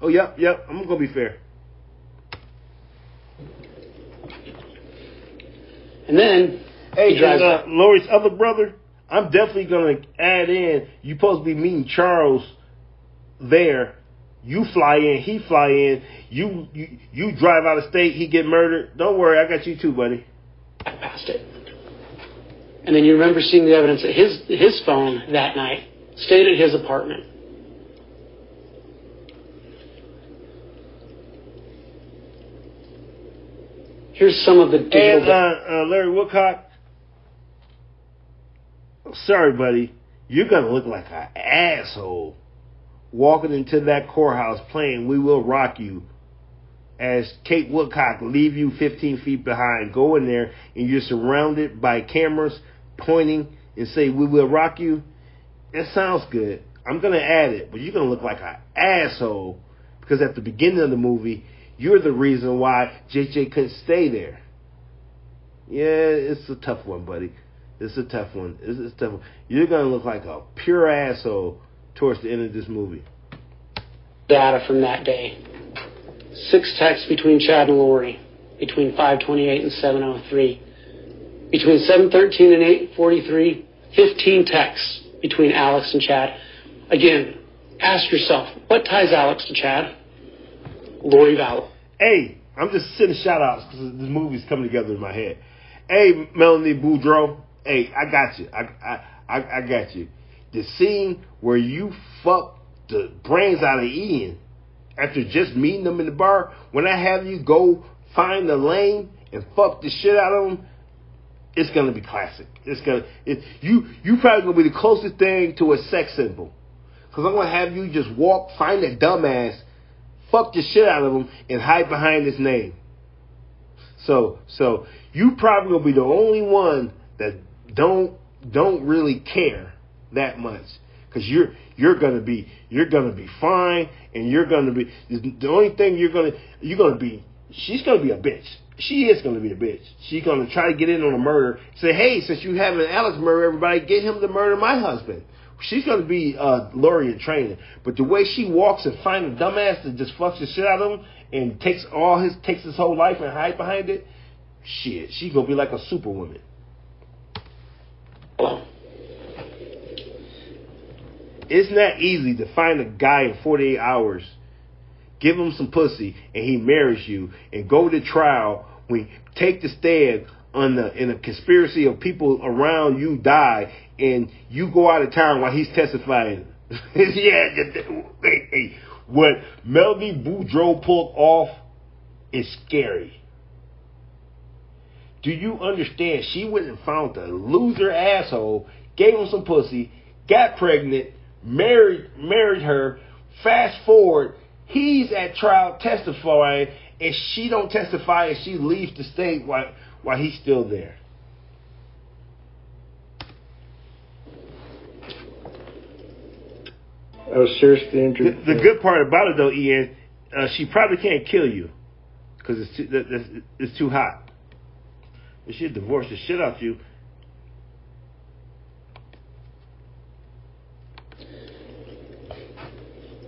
Oh, yep, yep. I'm gonna be fair. And then Hey, he and, uh. Lori's other brother, I'm definitely gonna add in. You supposed to be meeting Charles there. You fly in, he fly in. You you you drive out of state, he get murdered. Don't worry, I got you too, buddy. past it. And then you remember seeing the evidence at his his phone that night stayed at his apartment. Here's some of the digital. And uh, uh, Larry Woodcock, sorry, buddy, you're gonna look like an asshole walking into that courthouse playing "We Will Rock You." As Kay Woodcock leave you 15 feet behind, go in there and you're surrounded by cameras pointing and say "We will rock you." It sounds good. I'm gonna add it, but you're gonna look like an asshole because at the beginning of the movie, you're the reason why JJ couldn't stay there. Yeah, it's a tough one, buddy. It's a tough one. It's, a tough one. You're gonna look like a pure asshole towards the end of this movie. data from that day. Six texts between Chad and Lori, between 528 and 703. Between 713 and 843, 15 texts between Alex and Chad. Again, ask yourself, what ties Alex to Chad? Lori Vallow. Hey, I'm just sending shout outs because this movie's coming together in my head. Hey, Melanie Boudreaux. Hey, I got you. I, I, I, I got you. The scene where you fuck the brains out of Ian after just meeting them in the bar, when I have you go find the lane and fuck the shit out of them, it's gonna be classic. It's gonna it, you you probably gonna be the closest thing to a sex symbol, because I'm gonna have you just walk, find that dumbass, fuck the shit out of him, and hide behind his name. So so you probably gonna be the only one that don't don't really care that much because you're you're gonna be you're gonna be fine and you're gonna be the only thing you're gonna you're gonna be she's gonna be a bitch she is gonna be a bitch. She's gonna try to get in on a murder. Say hey since you having Alex murder everybody get him to murder my husband. She's gonna be uh Lori in training. But the way she walks and find a dumbass that just fucks the shit out of him and takes all his takes his whole life and hide behind it shit she's gonna be like a superwoman. It's not easy to find a guy in 48 hours, give him some pussy, and he marries you, and go to trial when take the stand on the in a conspiracy of people around you die, and you go out of town while he's testifying. yeah, hey, hey, what Melody Boudreaux pulled off is scary. Do you understand? She went and found the loser asshole, gave him some pussy, got pregnant, married married her. Fast forward, he's at trial testifying, and she don't testify, and she leaves the state while while he's still there. I was seriously interested. The, the good part about it, though, Ian, uh, she probably can't kill you because it's too, that, that's, it's too hot. If she'd divorce the shit out of you,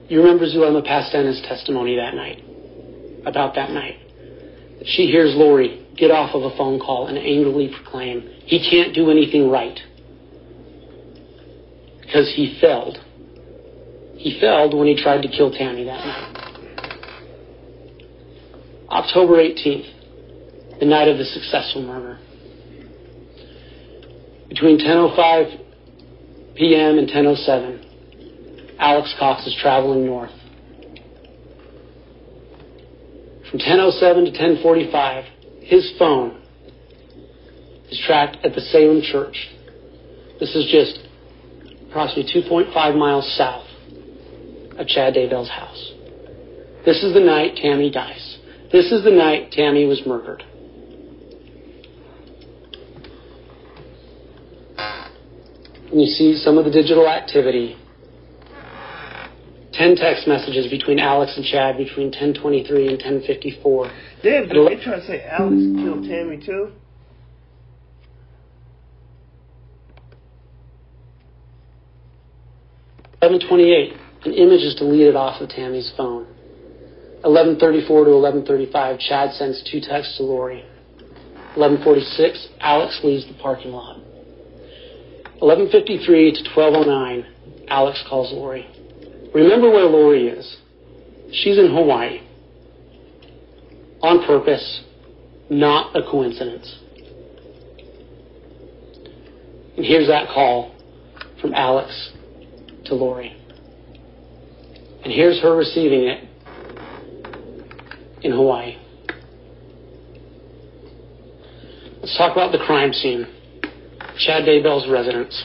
You remember Zulema Pastena's testimony that night, about that night. She hears Lori get off of a phone call and angrily proclaim, he can't do anything right. Because he failed. He failed when he tried to kill Tammy that night. October 18th, the night of the successful murder. Between 10.05 p.m. and 10.07, Alex Cox is traveling north. From 10.07 to 10.45, his phone is tracked at the Salem Church. This is just approximately 2.5 miles south of Chad Daybell's house. This is the night Tammy dies. This is the night Tammy was murdered. And you see some of the digital activity 10 text messages between Alex and Chad between 10:23 and 10:54. Dave, are they trying to say Alex killed Tammy too. Eleven twenty-eight. An image is deleted off of Tammy's phone. Eleven thirty-four to eleven thirty-five. Chad sends two texts to Lori. Eleven forty-six. Alex leaves the parking lot. Eleven fifty-three to twelve oh nine. Alex calls Lori. Remember where Lori is. She's in Hawaii. On purpose, not a coincidence. And here's that call from Alex to Lori. And here's her receiving it in Hawaii. Let's talk about the crime scene. Chad Daybell's residence.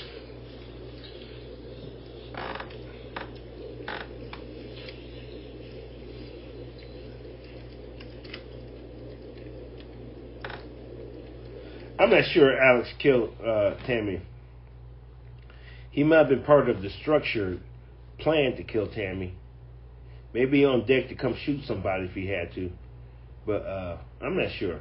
I'm not sure Alex killed uh, Tammy. He might have been part of the structure plan to kill Tammy. Maybe on deck to come shoot somebody if he had to. But uh, I'm not sure.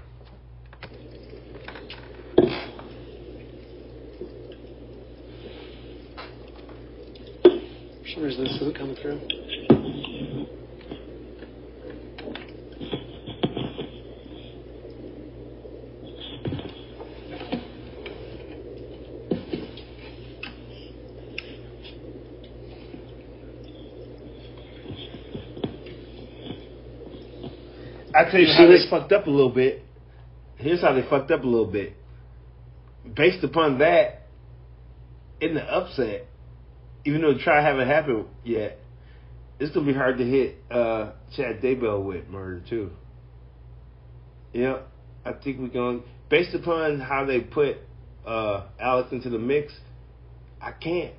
Some reason this isn't coming through. I tell you how they fucked up a little bit. Here's how they fucked up a little bit. Based upon that, in the upset, even though the trial haven't happened yet, it's gonna be hard to hit uh, Chad Daybell with murder too. Yeah, I think we're going based upon how they put uh, Alex into the mix. I can't.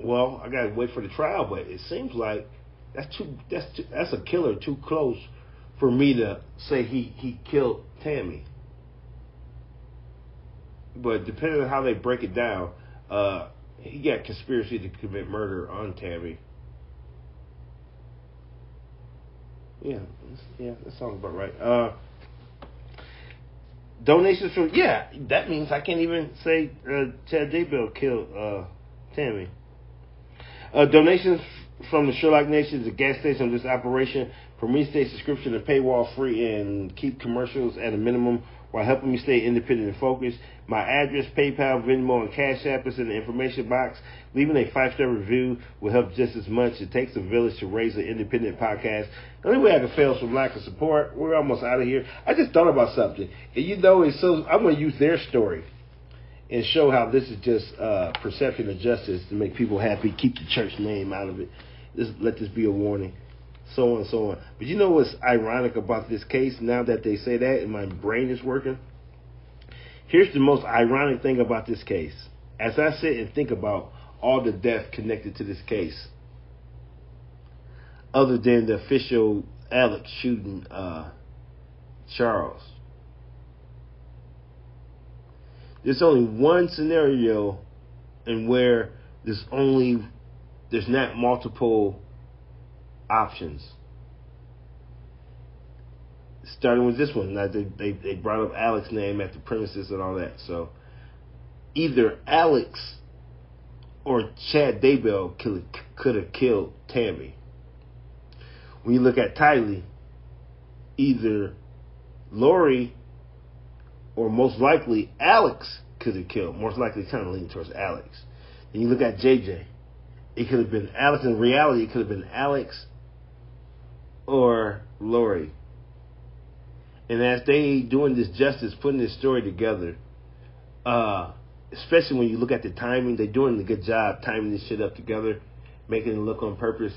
Well, I gotta wait for the trial, but it seems like that's too. That's too, that's a killer too close for me to say he he killed Tammy. But depending on how they break it down, uh, he got conspiracy to commit murder on Tammy. Yeah, yeah, that sounds about right. Uh, donations from yeah, that means I can't even say uh, Chad Daybell killed uh, Tammy. Uh, donations from the Sherlock Nation a gas station of this operation. For me, stay subscription and paywall free and keep commercials at a minimum while helping me stay independent and focused. My address, PayPal, Venmo, and Cash App is in the information box. Leaving a five star review will help just as much. It takes a village to raise an independent podcast. The only way I can fail is from lack of support. We're almost out of here. I just thought about something, and you know, it's so. I'm going to use their story and show how this is just uh, perception of justice to make people happy, keep the church name out of it. Just let this be a warning, so on and so on. But you know what's ironic about this case? Now that they say that, and my brain is working. Here's the most ironic thing about this case. As I sit and think about all the death connected to this case, other than the official Alex shooting uh, Charles. There's only one scenario in where there's only there's not multiple options. Starting with this one, they, they they brought up Alex's name at the premises and all that. So either Alex or Chad Daybell could have killed Tammy. When you look at Tylee, either Lori or most likely Alex could have killed. Most likely, kind of leaning towards Alex. Then you look at JJ. It could have been Alex. In reality, it could have been Alex or Lori. And as they doing this justice, putting this story together, uh, especially when you look at the timing, they're doing a good job timing this shit up together, making it look on purpose.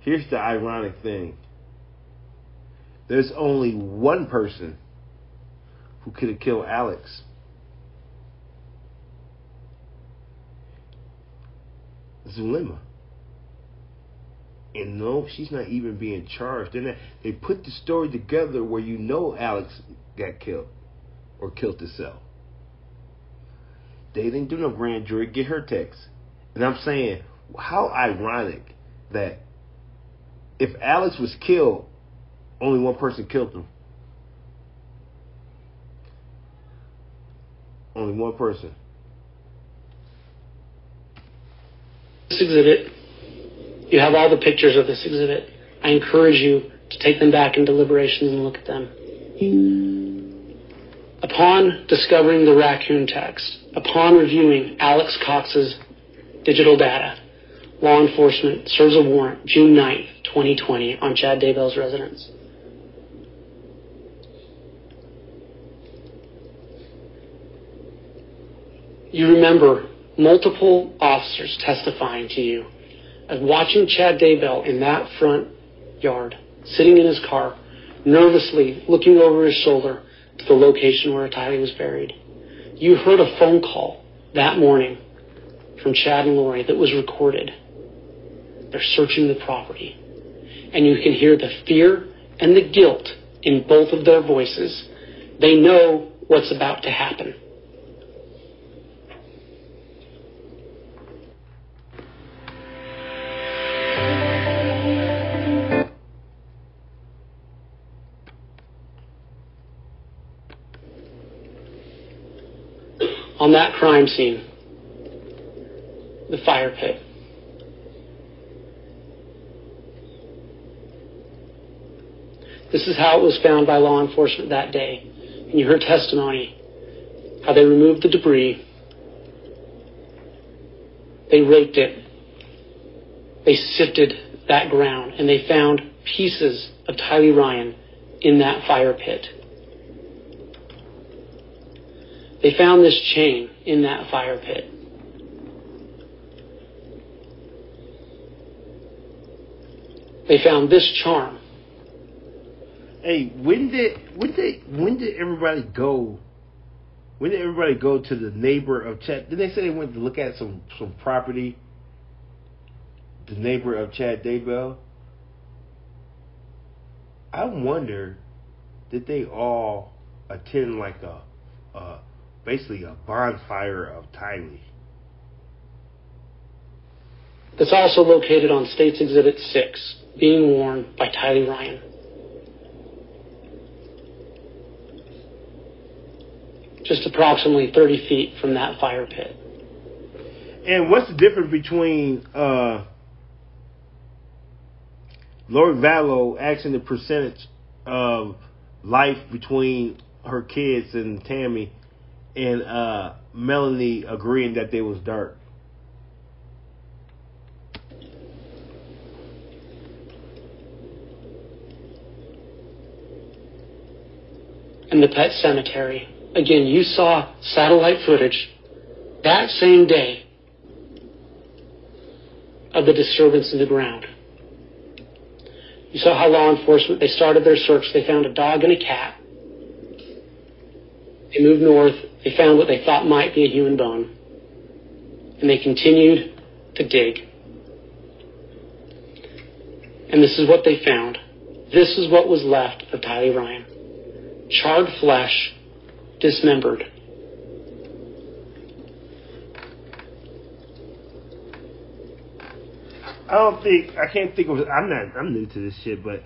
Here's the ironic thing. There's only one person who could have killed Alex. Zulema. And no, she's not even being charged. They're they put the story together where you know Alex got killed or killed herself. They didn't do no grand jury. Get her text. And I'm saying, how ironic that if Alex was killed, only one person killed him. Only one person. This exhibit You have all the pictures of this exhibit. I encourage you to take them back in deliberations and look at them. Upon discovering the raccoon text, upon reviewing Alex Cox's digital data, law enforcement serves a warrant June 9th, 2020 on Chad Daybell's residence. You remember multiple officers testifying to you of watching Chad Daybell in that front yard, sitting in his car, nervously looking over his shoulder to the location where Tylee was buried. You heard a phone call that morning from Chad and Lori that was recorded. They're searching the property. And you can hear the fear and the guilt in both of their voices. They know what's about to happen. On that crime scene, the fire pit. This is how it was found by law enforcement that day. And you heard testimony how they removed the debris, they raked it, they sifted that ground, and they found pieces of Tylee Ryan in that fire pit. They found this chain in that fire pit. They found this charm. Hey, when did when did when did everybody go? When did everybody go to the neighbor of Chad? Did they say they went to look at some some property? The neighbor of Chad Daybell. I wonder, did they all attend like a, a basically a bonfire of Tylee? That's also located on States Exhibit 6, being worn by Tylee Ryan. Just approximately 30 feet from that fire pit. And what's the difference between uh, Lori Vallow asking the percentage of life between her kids and Tammy and uh, Melanie agreeing that they was dirt. In the pet cemetery, again, you saw satellite footage that same day of the disturbance in the ground. You saw how law enforcement, they started their search. They found a dog and a cat. They moved north. They found what they thought might be a human bone. And they continued to dig. And this is what they found. This is what was left of Tylee Ryan. Charred flesh, dismembered. I don't think I can't think of. I'm not. I'm new to this shit, but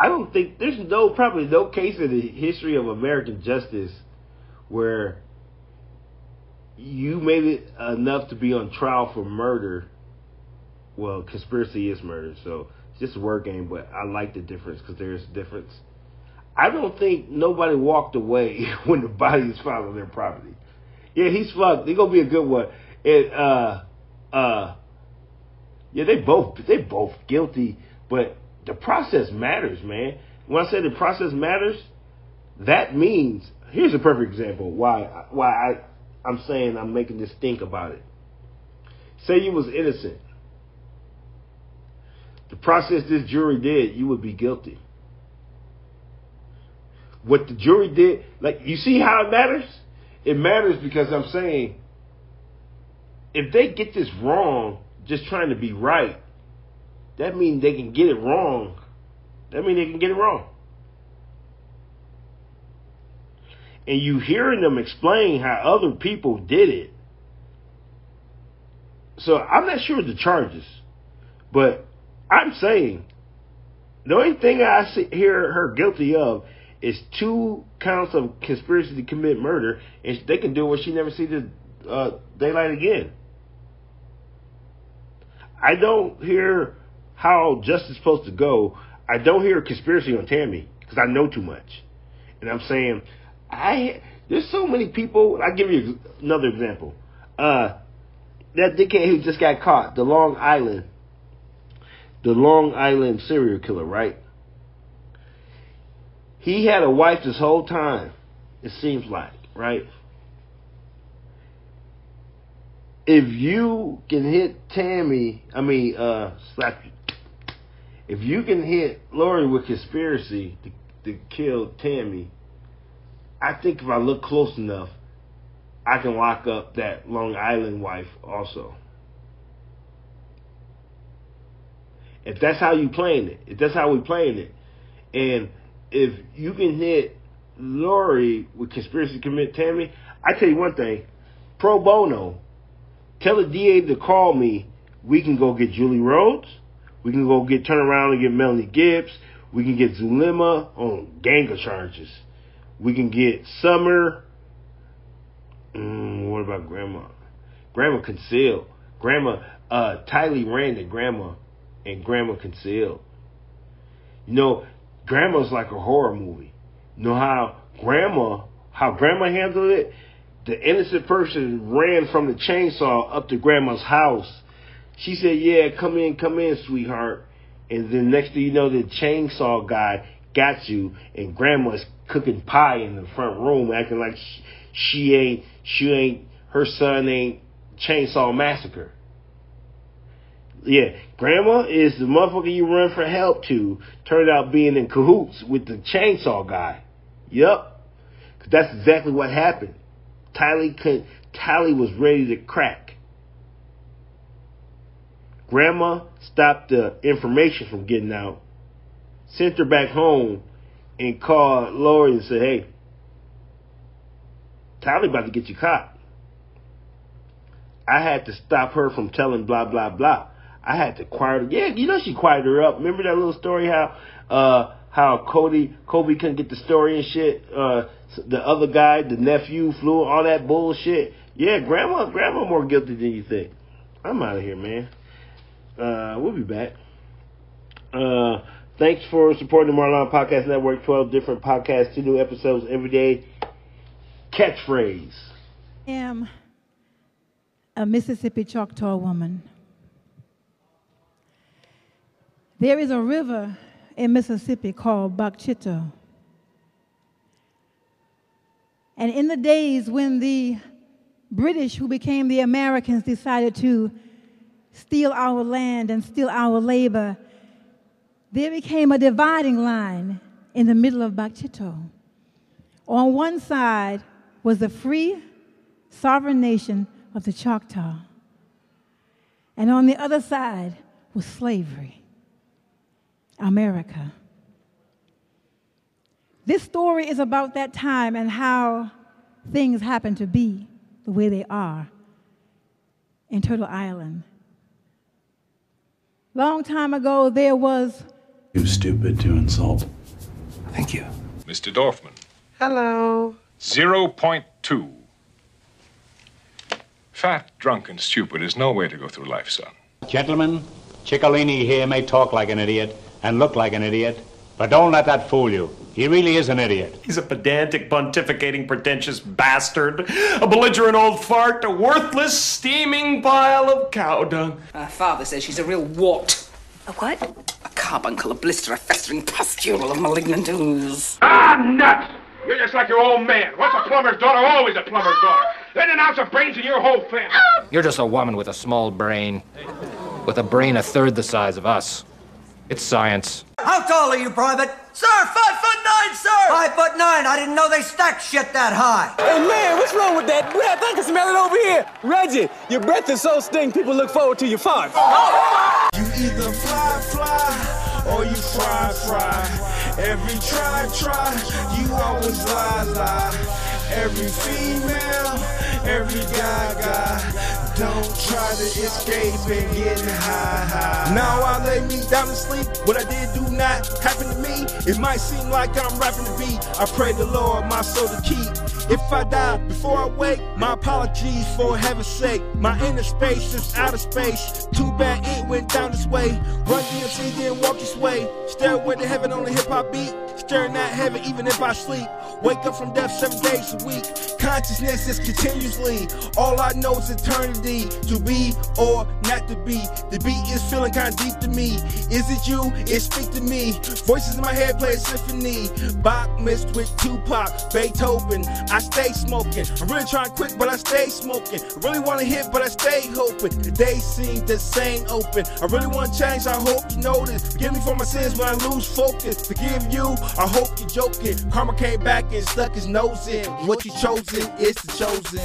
I don't think there's no probably no case in the history of American justice where you made it enough to be on trial for murder. Well, conspiracy is murder, so it's just a word game. But I like the difference because there's a difference. I don't think nobody walked away when the body is found on their property. Yeah, he's fucked. He's gonna be a good one. And uh, uh, yeah, they both they both guilty, but the process matters, man. When I say the process matters, that means here's a perfect example why why I I'm saying I'm making this think about it. Say you was innocent. The process this jury did, you would be guilty. What the jury did, like you see how it matters? It matters because I'm saying if they get this wrong, just trying to be right, that means they can get it wrong. That means they can get it wrong. And you hearing them explain how other people did it. So I'm not sure the charges, but I'm saying the only thing I see, hear her guilty of is two counts of conspiracy to commit murder, and they can do what she never see the uh, daylight again. I don't hear how justice is supposed to go. I don't hear a conspiracy on Tammy because I know too much. And I'm saying, I there's so many people. I'll give you another example. Uh, that dickhead who just got caught, the Long Island, the Long Island serial killer, right? He had a wife this whole time. It seems like, right? If you can hit Tammy, I mean, uh, slap. If you can hit Lori with conspiracy to, to kill Tammy, I think if I look close enough, I can lock up that Long Island wife also. If that's how you playing it, if that's how we playing it, and if you can hit Lori with conspiracy to commit Tammy, I tell you one thing, pro bono, tell the DA to call me. We can go get Julie Rhodes. We can go get turn around and get Melanie Gibbs. We can get Zulema on gang charges. We can get Summer. Mm, what about Grandma? Grandma concealed. Grandma, uh, Tylee ran to Grandma, and Grandma concealed. You know, Grandma's like a horror movie. You know how Grandma, how Grandma handled it? The innocent person ran from the chainsaw up to Grandma's house. She said, "Yeah, come in, come in, sweetheart." And then next thing you know, the chainsaw guy got you, and Grandma's cooking pie in the front room, acting like she, she ain't, she ain't, her son ain't chainsaw massacre. Yeah, grandma is the motherfucker you run for help to. Turned out being in cahoots with the chainsaw guy. Yup. That's exactly what happened. Tylee could, Tylee was ready to crack. Grandma stopped the information from getting out, sent her back home, and called Lori and said, hey, Tylee about to get you caught. I had to stop her from telling blah, blah, blah. I had to quiet her. Yeah, you know she quieted her up. Remember that little story how uh how Cody Colby couldn't get the story and shit. Uh, the other guy, the nephew, flew all that bullshit. Yeah, grandma, grandma more guilty than you think. I'm out of here, man. Uh, we'll be back. Uh, thanks for supporting the Marlawn Podcast Network. Twelve different podcasts, two new episodes every day. Catchphrase. I am a Mississippi Choctaw woman. There is a river in Mississippi called Bok Chitto. And in the days when the British, who became the Americans, decided to steal our land and steal our labor, there became a dividing line in the middle of Bok Chitto. On one side was the free, sovereign nation of the Choctaw, and on the other side was slavery. America. This story is about that time and how things happen to be the way they are in Turtle Island. Long time ago, there was. Too stupid to insult. Thank you. Mr. Dorfman. Hello. 0.2. Fat, drunk, and stupid is no way to go through life, son. Gentlemen, Chicolini here may talk like an idiot and look like an idiot, but don't let that fool you. He really is an idiot. He's a pedantic, pontificating, pretentious bastard, a belligerent old fart, a worthless, steaming pile of cow dung. Her father says she's a real wart. A what? A carbuncle, a blister, a festering pustule of malignant ooze. Ah, nuts! You're just like your old man. What's a plumber's daughter? Always a plumber's daughter. Then an ounce of brains in your whole family. You're just a woman with a small brain. With a brain a third the size of us. It's science. How tall are you, Private? Sir, five foot nine, sir! Five foot nine. I didn't know they stacked shit that high. Hey, man, what's wrong with that breath? I can smell it over here. Reggie, your breath is so stink, people look forward to your farts. Oh, you either fly, fly, or you fry, fry. Every try, try, you always lie, lie. Every female, every guy, guy. Don't try to escape and get high, high. Now I lay me down to sleep. What I did do not happen to me. It might seem like I'm rapping the beat. I pray the Lord my soul to keep. If I die before I wake, my apologies for heaven's sake. My inner space is outer space. Too bad it went down this way. Run DMC, then walk this way. Staring Stairway to heaven on the hip hop beat. Staring at heaven even if I sleep. Wake up from death seven days a week. Consciousness is continuously. All I know is eternity. To be or not to be. The beat is feeling kind of deep to me. Is it you? It speak to me. Voices in my head play a symphony. Bach mixed with Tupac, Beethoven. I stay smoking. I'm really trying to quit, but I stay smoking. I really want to hit, but I stay hoping. The days seem the same open. I really want to change. I hope you notice. Forgive me for my sins when I lose focus. Forgive you. I hope you're joking. Karma came back and stuck his nose in. What you chosen is the chosen.